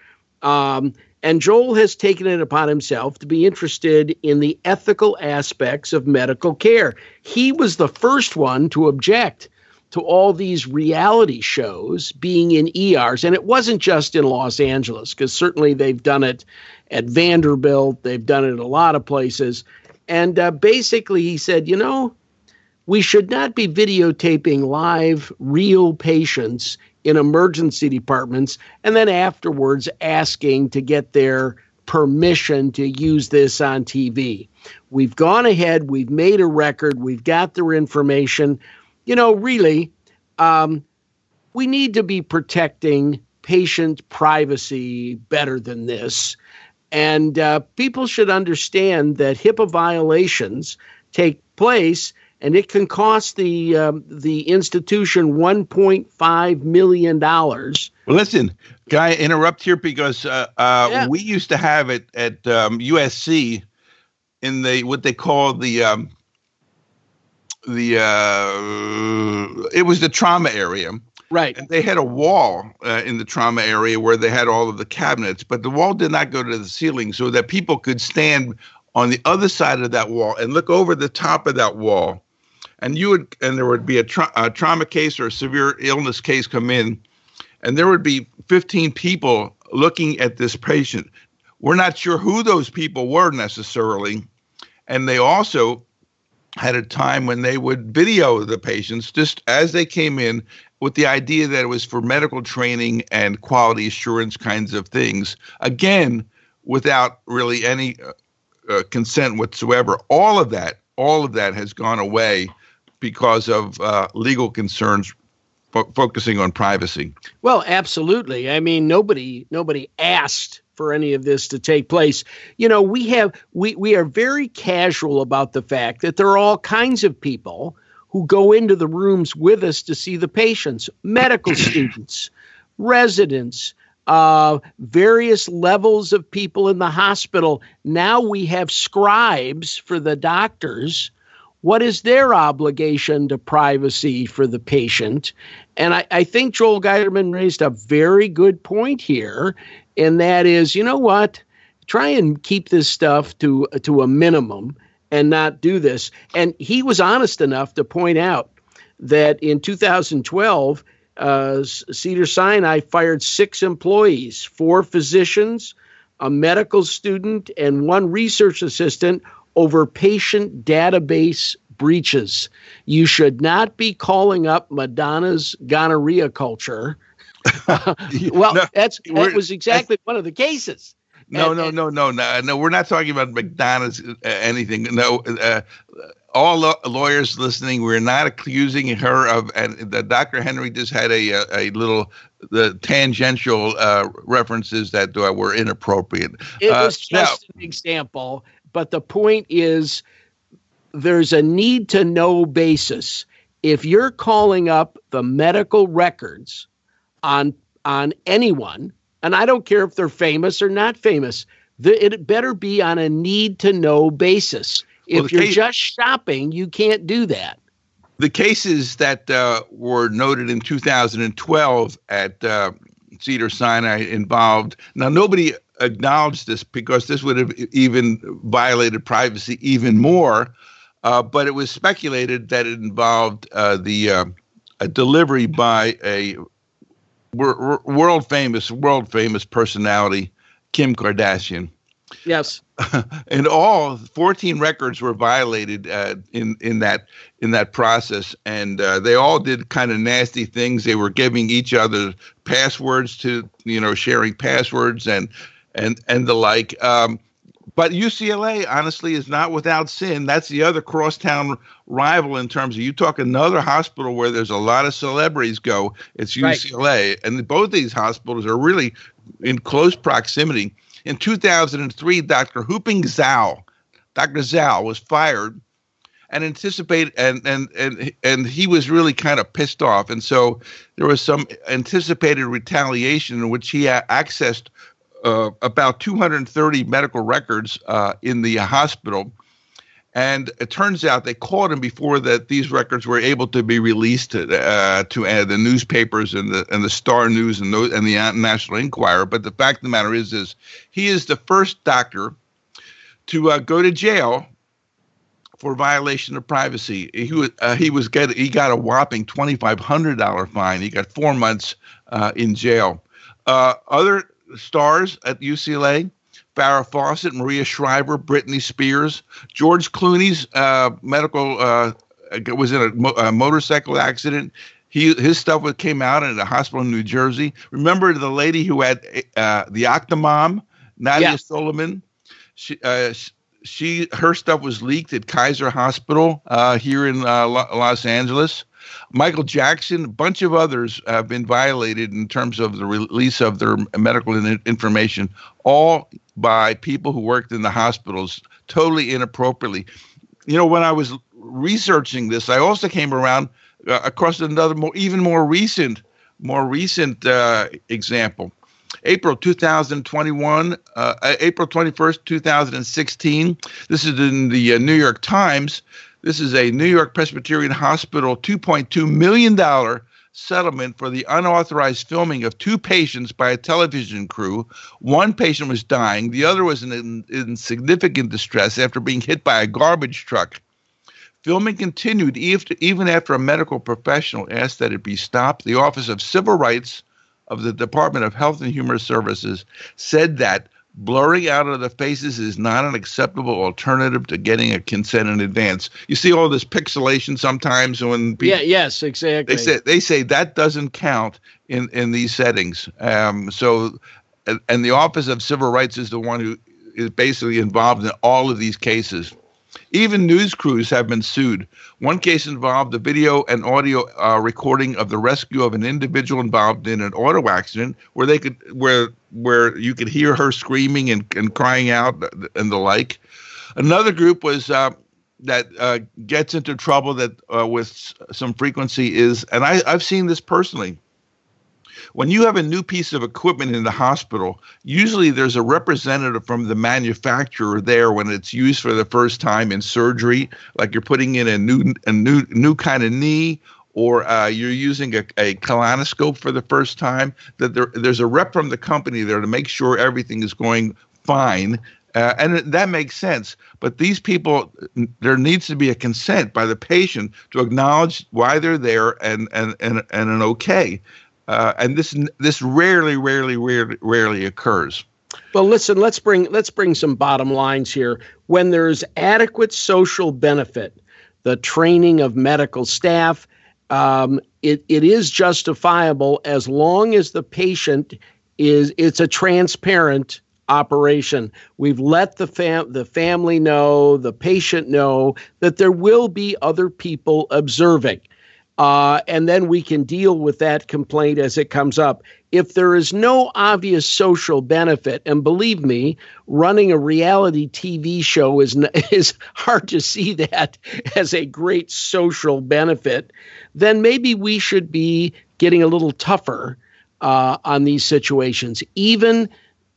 Um, and Joel has taken it upon himself to be interested in the ethical aspects of medical care. He was the first one to object to all these reality shows being in ERs. And it wasn't just in Los Angeles, because certainly they've done it at Vanderbilt, they've done it a lot of places. And uh, basically, he said, you know, we should not be videotaping live, real patients in emergency departments and then afterwards asking to get their permission to use this on TV. We've gone ahead, we've made a record, we've got their information you know, really, um, we need to be protecting patient privacy better than this. And uh, people should understand that HIPAA violations take place, and it can cost the um, the institution 1.5 million dollars. Well, listen, can I interrupt here because uh, uh, yeah. we used to have it at um, USC in the what they call the um, the uh, it was the trauma area. Right. And they had a wall uh, in the trauma area where they had all of the cabinets, but the wall did not go to the ceiling so that people could stand on the other side of that wall and look over the top of that wall, and you would and there would be a, tra- a trauma case or a severe illness case come in, and there would be 15 people looking at this patient. We're not sure who those people were necessarily, and they also had a time when they would video the patients just as they came in with the idea that it was for medical training and quality assurance kinds of things. Again, without really any uh, uh, consent whatsoever. All of that, all of that has gone away because of uh, legal concerns fo- focusing on privacy. Well, absolutely. I mean, nobody nobody asked for any of this to take place. You know, we have we we are very casual about the fact that there are all kinds of people who go into the rooms with us to see the patients, medical [coughs] students, residents, uh, various levels of people in the hospital. Now we have scribes for the doctors. What is their obligation to privacy for the patient? And I, I think Joel Geiderman raised a very good point here, and that is, you know what? Try and keep this stuff to to a minimum and not do this. And he was honest enough to point out that in 2012, uh, Cedar Sinai fired six employees, four physicians, a medical student, and one research assistant over patient database breaches. You should not be calling up Madonna's gonorrhea culture. [laughs] well, no, that's that was exactly one of the cases. No, and, no, and, no, no, no, no. We're not talking about McDonald's uh, anything. No, uh, all lo- lawyers listening, we're not accusing her of. And the Dr. Henry just had a a, a little the tangential uh, references that uh, were inappropriate. It uh, was just now, an example, but the point is, there's a need to know basis. If you're calling up the medical records on on anyone, and I don't care if they're famous or not famous, the, it better be on a need to know basis. If well, you're case, just shopping, you can't do that. The cases that uh, were noted in 2012 at uh, Cedar Sinai involved, now nobody acknowledged this because this would have even violated privacy even more, uh, but it was speculated that it involved uh, the uh, a delivery by a world famous, world famous personality, Kim Kardashian. Yes. [laughs] and all 14 records were violated uh, in in that in that process, and uh, they all did kind of nasty things. They were giving each other passwords to you know sharing passwords and and and the like. Um, but UCLA, honestly, is not without sin. That's the other crosstown rival in terms of you talk another hospital where there's a lot of celebrities go. It's UCLA, right. and both these hospitals are really in close proximity. In 2003, Dr. Huping Zhao, Dr. Zhao was fired and anticipated and and and and he was really kind of pissed off and so there was some anticipated retaliation in which he accessed uh, about 230 medical records uh, in the hospital. And it turns out they caught him before that these records were able to be released to, uh, to uh, the newspapers and the and the Star News and, and the National Enquirer. But the fact of the matter is, is he is the first doctor to uh, go to jail for violation of privacy. He was uh, he was get he got a whopping twenty five hundred dollar fine. He got four months uh, in jail. Uh, other stars at UCLA. Farrah Fawcett, Maria Shriver, Britney Spears, George Clooney's uh, medical uh, was in a, mo- a, motorcycle accident. He his stuff was, came out in a hospital in New Jersey. Remember the lady who had uh, the Octomom, Nadia yeah. Suleman. She, uh, she her stuff was leaked at Kaiser Hospital uh, here in uh, Los Angeles. Michael Jackson, a bunch of others have been violated in terms of the release of their medical information, all by people who worked in the hospitals totally inappropriately. You know, when I was researching this, I also came around uh, across another more, even more recent, more recent uh, example. April 2021, uh, April 21st, 2016. This is in the uh, New York Times. This is a New York Presbyterian Hospital $2.2 million settlement for the unauthorized filming of two patients by a television crew. One patient was dying, the other was in, in significant distress after being hit by a garbage truck. Filming continued even after a medical professional asked that it be stopped. The Office of Civil Rights of the Department of Health and Human Services said that blurring out of the faces is not an acceptable alternative to getting a consent in advance. You see all this pixelation sometimes when people, yeah, yes, exactly. They say they say that doesn't count in in these settings. Um, so, and the Office of Civil Rights is the one who is basically involved in all of these cases. Even news crews have been sued. One case involved the video and audio uh, recording of the rescue of an individual involved in an auto accident, where they could where where you could hear her screaming and, and crying out and the like. Another group was uh, that uh, gets into trouble that uh, with some frequency is, and I, I've seen this personally when you have a new piece of equipment in the hospital, usually there's a representative from the manufacturer there when it's used for the first time in surgery, like you're putting in a new a new new kind of knee or uh, you're using a, a colonoscope for the first time, that there, there's a rep from the company there to make sure everything is going fine. Uh, and that makes sense. But these people, there needs to be a consent by the patient to acknowledge why they're there and, and, and, and an okay. Uh, and this this rarely, rarely, rarely, rarely occurs. Well, listen. Let's bring let's bring some bottom lines here. When there's adequate social benefit, the training of medical staff, um, it, it is justifiable as long as the patient is it's a transparent operation. We've let the fam the family know, the patient know that there will be other people observing. Uh, and then we can deal with that complaint as it comes up. If there is no obvious social benefit, and believe me, running a reality TV show is [laughs] is hard to see that as a great social benefit, then maybe we should be getting a little tougher uh, on these situations. Even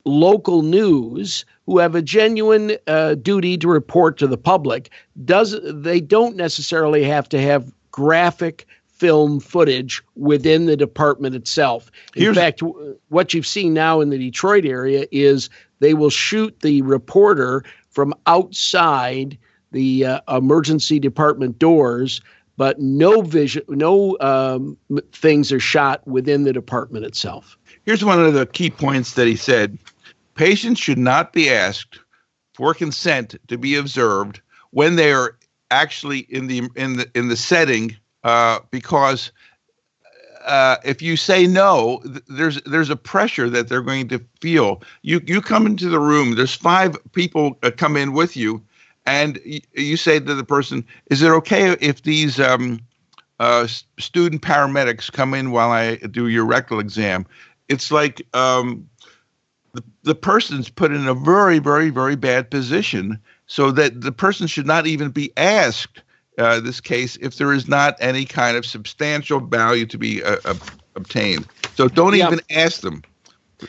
local news who have a genuine uh, duty to report to the public does they don't necessarily have to have graphic film footage within the department itself. In Here's, fact, what you've seen now in the Detroit area is they will shoot the reporter from outside the uh, emergency department doors, but no vision, no um, things are shot within the department itself. Here's one of the key points that he said: patients should not be asked for consent to be observed when they are actually in the in the in the setting uh, because uh, if you say no, th- there's there's a pressure that they're going to feel. You you come into the room. There's five people uh, come in with you, and y- you say to the person, "Is it okay if these um, uh, student paramedics come in while I do your rectal exam?" It's like um, the the person's put in a very very very bad position, so that the person should not even be asked uh, this case if there is not any kind of substantial value to be uh, uh, obtained. So don't yeah. even ask them.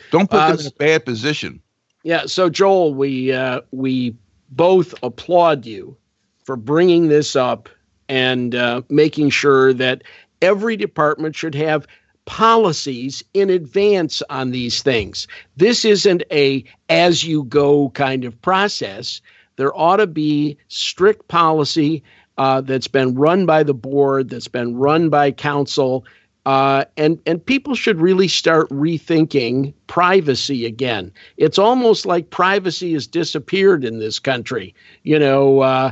Don't put them uh, in a bad position. Yeah. So Joel, we uh, we both applaud you for bringing this up and uh, making sure that every department should have policies in advance on these things. This isn't a as you go kind of process. There ought to be strict policy uh, that's been run by the board, that's been run by counsel, uh, and and people should really start rethinking privacy again. It's almost like privacy has disappeared in this country. You know, uh,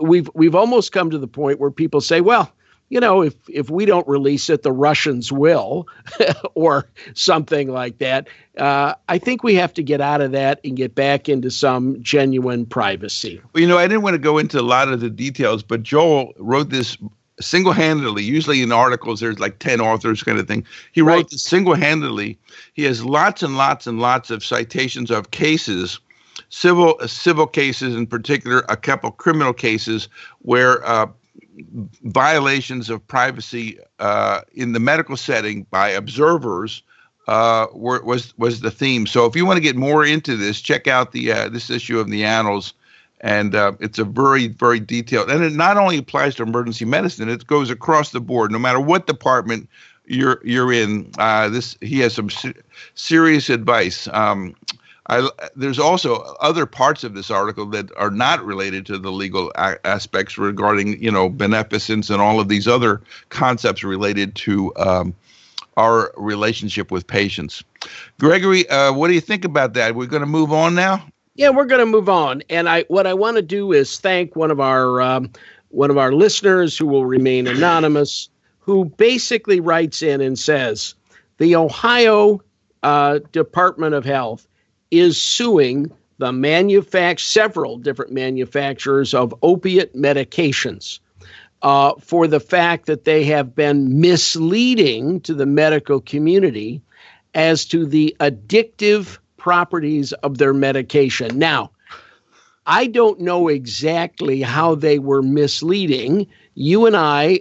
we've we've almost come to the point where people say, "Well, you know, if if we don't release it, the Russians will, [laughs] or something like that. Uh, I think we have to get out of that and get back into some genuine privacy. Well, you know, I didn't want to go into a lot of the details, but Joel wrote this single-handedly. Usually in articles, there's like ten authors, kind of thing. He wrote right. this single-handedly. He has lots and lots and lots of citations of cases civil civil cases in particular, a couple criminal cases where uh, violations of privacy uh, in the medical setting by observers uh, were, was was the theme. So if you want to get more into this, check out the uh, this issue of the Annals, and uh, it's a very very detailed. And it not only applies to emergency medicine; it goes across the board. No matter what department you're you're in. Uh, this he has some se- serious advice. Um, I, there's also other parts of this article that are not related to the legal a- aspects regarding, you know, beneficence and all of these other concepts related to um, our relationship with patients. Gregory, uh, what do you think about that? We're going to move on now. Yeah, we're going to move on, and I what I want to do is thank one of our um, one of our listeners who will remain anonymous, who basically writes in and says the Ohio uh, Department of Health is suing the manufact several different manufacturers of opiate medications uh, for the fact that they have been misleading to the medical community as to the addictive properties of their medication. Now, I don't know exactly how they were misleading. You and I,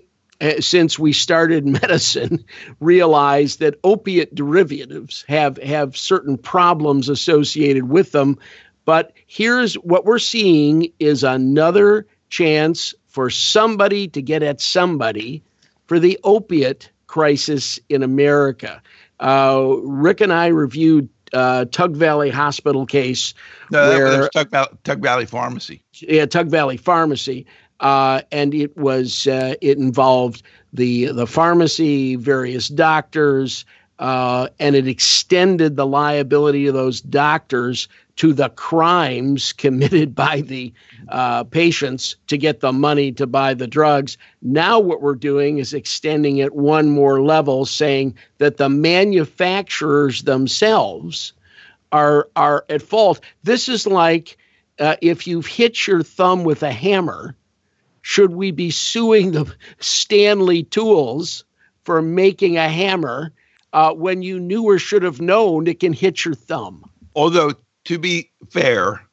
since we started [laughs] medicine, realized that opiate derivatives have, have certain problems associated with them. But here's what we're seeing is another chance for somebody to get at somebody for the opiate crisis in America. Uh, Rick and I reviewed uh, Tug Valley Hospital case. No, where, Tug, Tug, Valley Pharmacy. Yeah, Tug Valley Pharmacy, uh, and it was uh, it involved the the pharmacy, various doctors, uh, and it extended the liability of those doctors to the crimes [laughs] committed by the uh, patients to get the money to buy the drugs. Now, what we're doing is extending it one more level, saying that the manufacturers themselves are are at fault. This is like uh, if you've hit your thumb with a hammer. Should we be suing the Stanley Tools for making a hammer uh, when you knew or should have known it can hit your thumb? Although to be fair,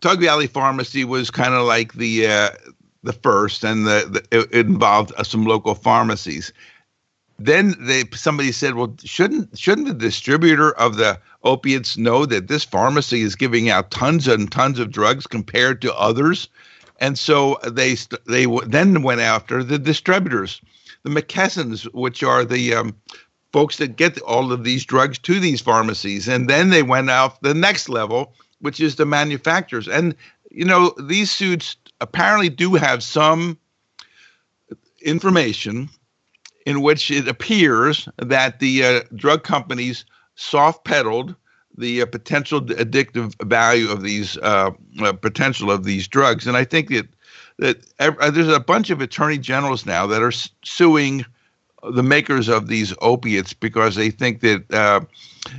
Tug Valley Pharmacy was kind of like the uh, the first, and the, the it, involved uh, some local pharmacies. Then they somebody said, "Well, shouldn't shouldn't the distributor of the opiates know that this pharmacy is giving out tons and tons of drugs compared to others?" And so they they then went after the distributors, the McKessons, which are the um, folks that get all of these drugs to these pharmacies. And then they went out the next level, which is the manufacturers. And, you know, these suits apparently do have some information in which it appears that the uh, drug companies soft pedaled the uh, potential addictive value of these uh, uh potential of these drugs. And I think that that there's a bunch of attorney generals now that are suing the makers of these opiates because they think that uh,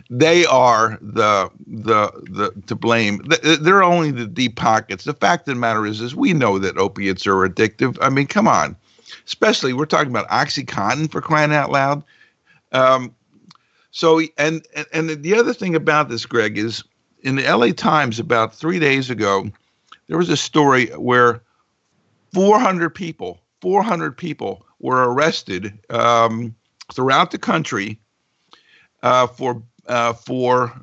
they are the the the to blame. They're only the deep pockets. The fact of the matter is, is we know that opiates are addictive. I mean, come on. Especially we're talking about OxyContin for crying out loud. Um, so and and the other thing about this, Greg, is in the L.A. Times about three days ago, there was a story where 400 people, 400 people were arrested um, throughout the country uh, for uh, for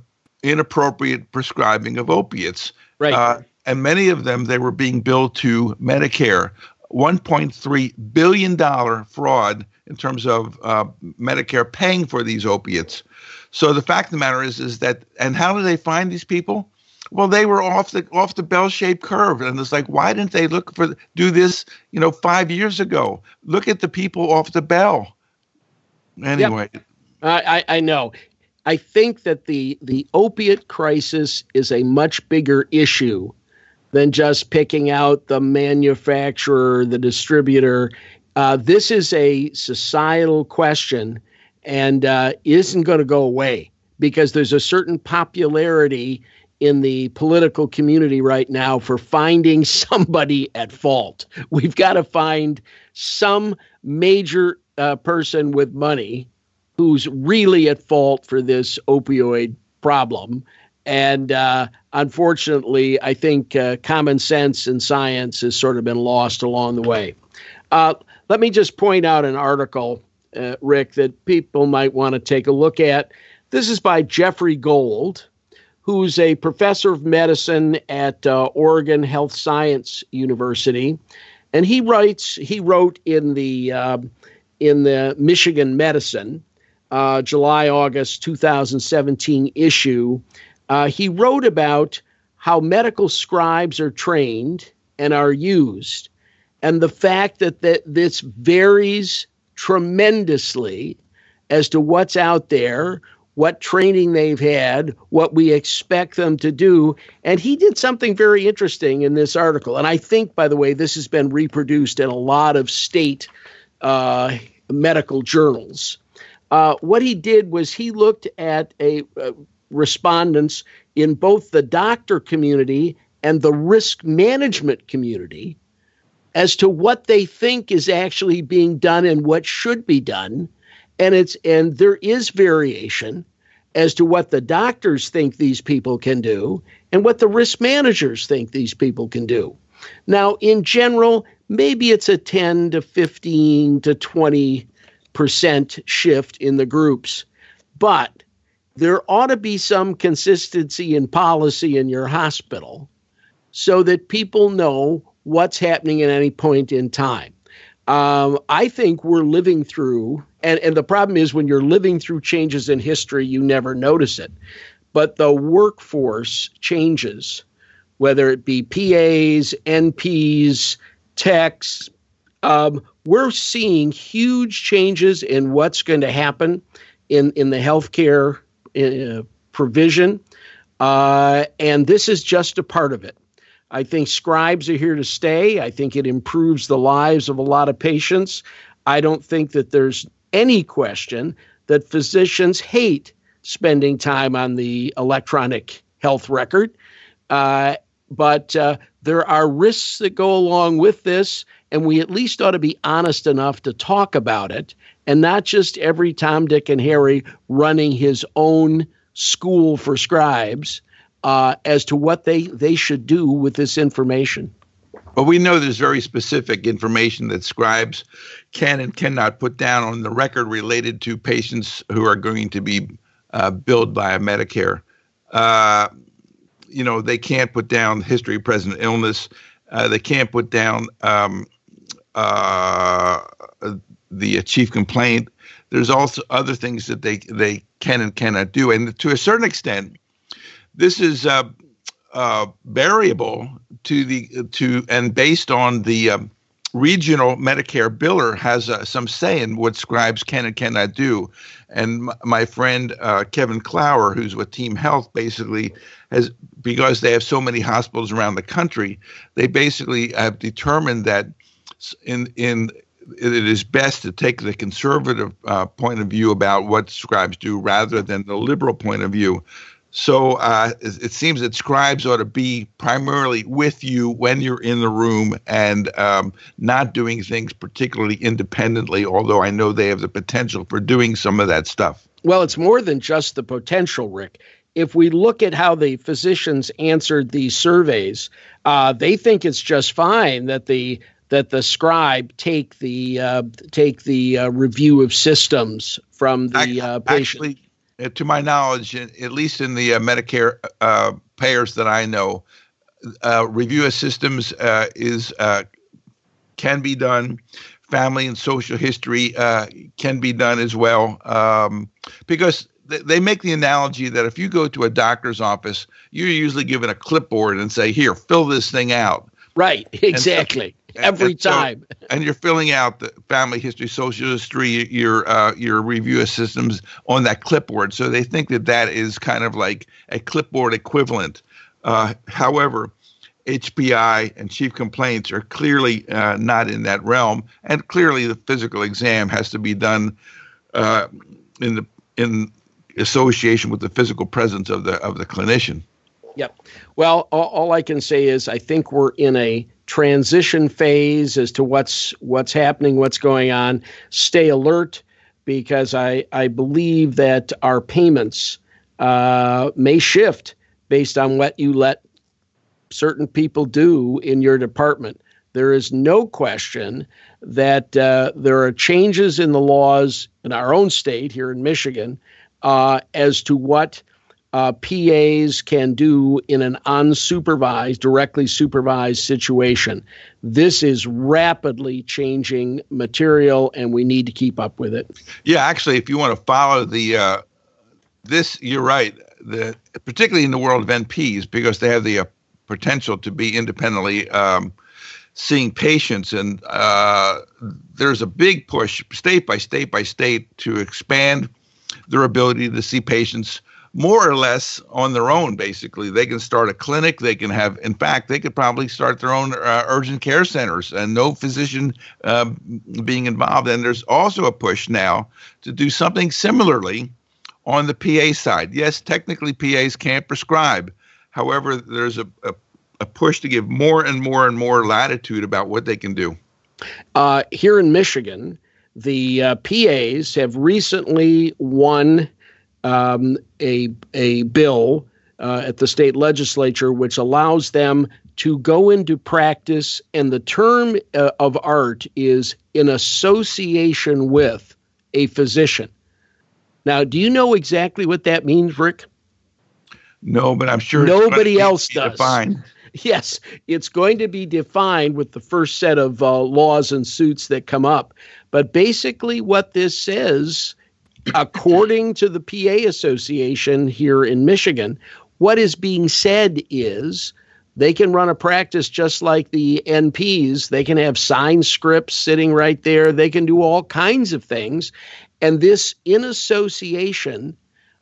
inappropriate prescribing of opiates. Right. Uh, and many of them they were being billed to Medicare. 1.3 billion dollar fraud in terms of uh, Medicare paying for these opiates. So the fact of the matter is, is that, and how do they find these people? Well, they were off the off the bell-shaped curve, and it's like, why didn't they look for do this? You know, five years ago. Look at the people off the bell. Anyway, yep. I I know. I think that the the opiate crisis is a much bigger issue than just picking out the manufacturer, the distributor. Uh, this is a societal question and uh, isn't going to go away because there's a certain popularity in the political community right now for finding [laughs] somebody at fault. We've got to find some major uh, person with money who's really at fault for this opioid problem. And uh, unfortunately, I think uh, common sense and science has sort of been lost along the way. Uh, let me just point out an article, uh, Rick, that people might want to take a look at. This is by Jeffrey Gold who's a professor of medicine at uh, Oregon Health Science University, and he writes. He wrote in the uh, in the Michigan Medicine, uh, July August 2017 issue, uh, he wrote about how medical scribes are trained and are used, and the fact that, that this varies tremendously as to what's out there, what training they've had, what we expect them to do. And he did something very interesting in this article. And I think, by the way, this has been reproduced in a lot of state uh, medical journals. Uh, what he did was he looked at a uh, respondents in both the doctor community and the risk management community as to what they think is actually being done and what should be done and it's and there is variation as to what the doctors think these people can do and what the risk managers think these people can do. Now, in general, maybe it's a 10 to 15 to 20 percent shift in the groups, but there ought to be some consistency in policy in your hospital so that people know what's happening at any point in time. Um, I think we're living through, and, and the problem is when you're living through changes in history, you never notice it. But the workforce changes, whether it be PAs, NPs, techs. Um, we're seeing huge changes in what's going to happen in, in the healthcare uh, provision. Uh, and this is just a part of it. I think scribes are here to stay. I think it improves the lives of a lot of patients. I don't think that there's any question that physicians hate spending time on the electronic health record. Uh, but uh, there are risks that go along with this, and we at least ought to be honest enough to talk about it and not just every Tom, Dick, and Harry running his own school for scribes uh, as to what they, they should do with this information. Well, we know there's very specific information that scribes can and cannot put down on the record related to patients who are going to be uh, billed by Medicare. Uh, you know, they can't put down history of present illness. Uh, they can't put down um, uh, the chief complaint. There's also other things that they they can and cannot do, and to a certain extent, this is uh, uh, variable to the to and based on the um, regional Medicare biller has uh, some say in what scribes can and cannot do. And m- my friend uh, Kevin Klauer, who's with Team Health, basically has because they have so many hospitals around the country, they basically have determined that in in it is best to take the conservative uh, point of view about what scribes do rather than the liberal point of view. So uh, it, seems that scribes ought to be primarily with you when you're in the room and um, not doing things particularly independently, although I know they have the potential for doing some of that stuff. Well, it's more than just the potential, Rick. If we look at how the physicians answered these surveys, uh, they think it's just fine that the that the scribe take the uh, take the uh, review of systems from the uh, patient. Actually, uh, to my knowledge, at least in the uh, Medicare uh, payers that I know, uh, review of systems uh, is uh, can be done. Family and social history can be done as well, um, because th- they make the analogy that if you go to a doctor's office, you're usually given a clipboard and say, "Here, fill this thing out." Right. Exactly every and, time. So, [laughs] and you're filling out the family history, social history, your uh, your review of systems on that clipboard. So they think that that is kind of like a clipboard equivalent. Uh, however, HPI and chief complaints are clearly uh, not in that realm, and clearly the physical exam has to be done uh, in the in association with the physical presence of the of the clinician. Yep. Well, all, all I can say is I think we're in a transition phase as to what's what's happening, what's going on. Stay alert because I I believe that our payments uh, may shift based on what you let certain people do in your department. There is no question that uh, there are changes in the laws in our own state here in Michigan uh, as to what uh, PAs can do in an unsupervised, directly supervised situation. This is rapidly changing material, and we need to keep up with it. Yeah, actually, if you want to follow the uh, this, you're right. The particularly in the world of NPs because they have the uh, potential to be independently um, seeing patients, and uh, there's a big push, state by state by state, to expand their ability to see patients more or less on their own basically. They can start a clinic. They can have in fact they could probably start their own uh, urgent care centers and no physician um, being involved. And there's also a push now to do something similarly on the pa side. Yes technically pas can't prescribe. However there's a, a, a push to give more and more and more latitude about what they can do. Uh, here in michigan the uh, pas have recently won um, a a bill uh, at the state legislature which allows them to go into practice, and the term uh, of art is in association with a physician. Now, do you know exactly what that means, Rick? No, but I'm sure nobody else does. Defined. [laughs] Yes, it's going to be defined with the first set of uh, laws and suits that come up. But basically, what this says according to the PA Association here in Michigan, what is being said is they can run a practice just like the NPs. They can have sign scripts sitting right there. They can do all kinds of things. And this in association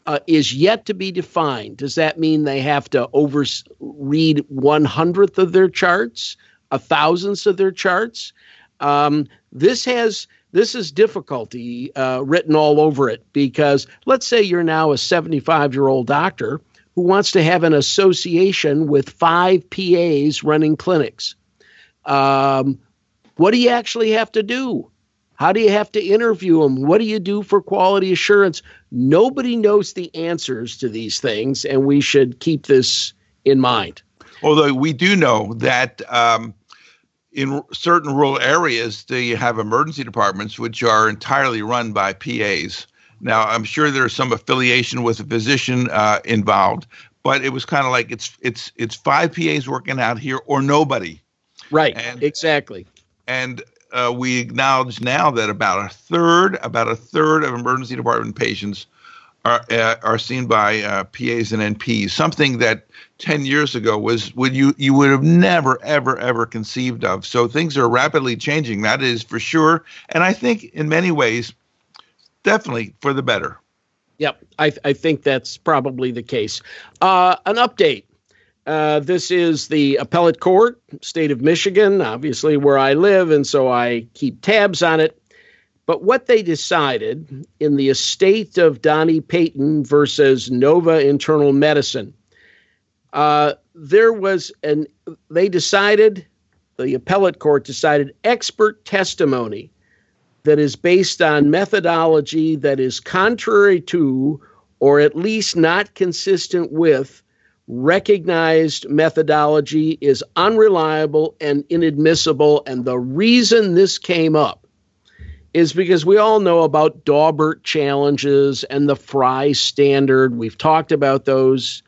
uh, is yet to be defined. Does that mean they have to over read one hundredth of their charts, a thousandth of their charts? Um, this has this is difficulty uh, written all over it because let's say you're now a 75 year old doctor who wants to have an association with five PAs running clinics. Um, what do you actually have to do? How do you have to interview them? What do you do for quality assurance? Nobody knows the answers to these things, and we should keep this in mind. Although we do know that um, in certain rural areas, they have emergency departments which are entirely run by PAs. Now, I'm sure there's some affiliation with a physician uh, involved, but it was kind of like it's it's it's five PAs working out here or nobody. Right. And, exactly. And uh, we acknowledge now that about a third, about a third of emergency department patients are uh, are seen by uh, PAs and NPs. Something that 10 years ago was would you you would have never ever ever conceived of. So things are rapidly changing that is for sure. And i think in many ways definitely for the better. Yep i, I think that's probably the case. Uh, an update. Uh, this is the appellate court state of michigan obviously where i live and so i keep tabs on it but what they decided in the estate of donnie payton versus nova internal medicine uh, there was an they decided the appellate court decided expert testimony that is based on methodology that is contrary to or at least not consistent with recognized methodology is unreliable and inadmissible and the reason this came up is because we all know about Daubert challenges and the Frye standard. We've talked about those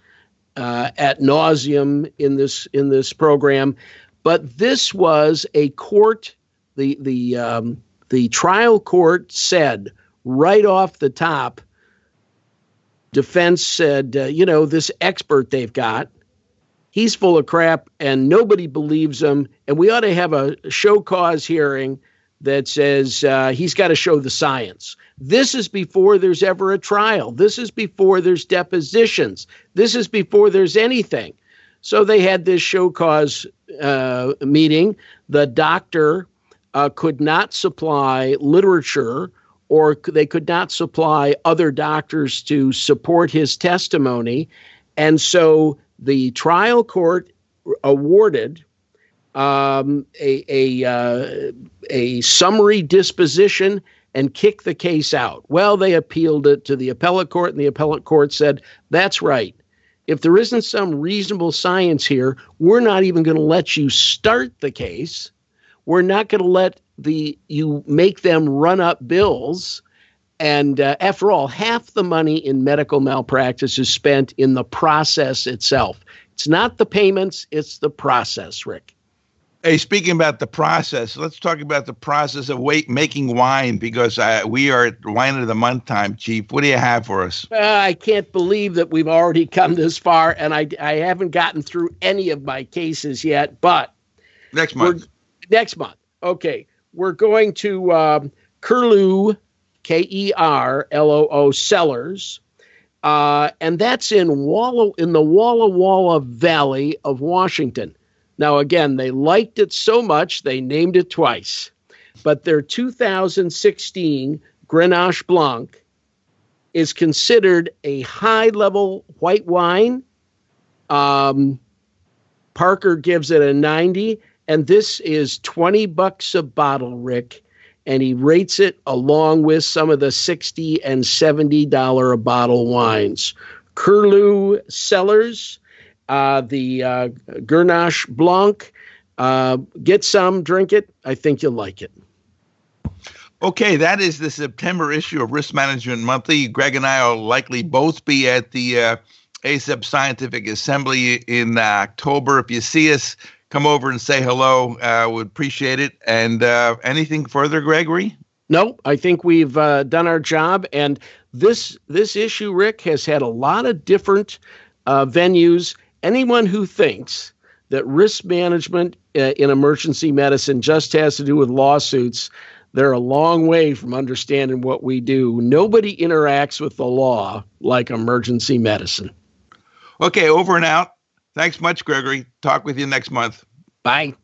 uh, at nauseum in this in this program, but this was a court. The the um, the trial court said right off the top. Defense said, uh, you know, this expert they've got, he's full of crap, and nobody believes him. And we ought to have a show cause hearing that says uh, he's got to show the science. This is before there's ever a trial. This is before there's depositions. This is before there's anything. So they had this show cause uh, meeting. The doctor uh, could not supply literature or they could not supply other doctors to support his testimony. And so the trial court awarded um, a, a, uh, a summary disposition and kick the case out. Well, they appealed it to the appellate court, and the appellate court said, that's right. If there isn't some reasonable science here, we're not even going to let you start the case. We're not going to let the you make them run up bills And uh, after all, half the money in medical malpractice is spent in the process itself. It's not the payments, it's the process, Rick. Hey, speaking about the process, let's talk about the process of wait, making wine because uh, we are at wine of the month time, Chief. What do you have for us? Uh, I can't believe that we've already come this far, and I, I haven't gotten through any of my cases yet. But next month, next month, okay, we're going to um, Kerloo, K E R L O O Cellars, uh, and that's in Walla in the Walla Walla Valley of Washington. Now, again, they liked it so much they named it twice. But their 2016 Grenache Blanc is considered a high level white wine. Um, Parker gives it a 90, and this is 20 bucks a bottle, Rick. And he rates it along with some of the 60 and $70 a bottle wines. Kerloo Cellars the uh, Grenache Blanc. Uh, get some, drink it. I think you'll like it. Okay, that is the September issue of Risk Management Monthly. Greg and I will likely both be at the uh, ACEP Scientific Assembly in uh, October. If you see us, come over and say hello. Uh, would appreciate it. And uh, anything further, Gregory? No, I think we've uh, done our job. And this this issue, Rick, has had a lot of different uh, venues anyone who thinks that risk management uh, in emergency medicine just has to do with lawsuits, they're a long way from understanding what we do. Nobody interacts with the law like emergency medicine. Okay, over and out. Thanks much, Gregory. Talk with you next month. Bye.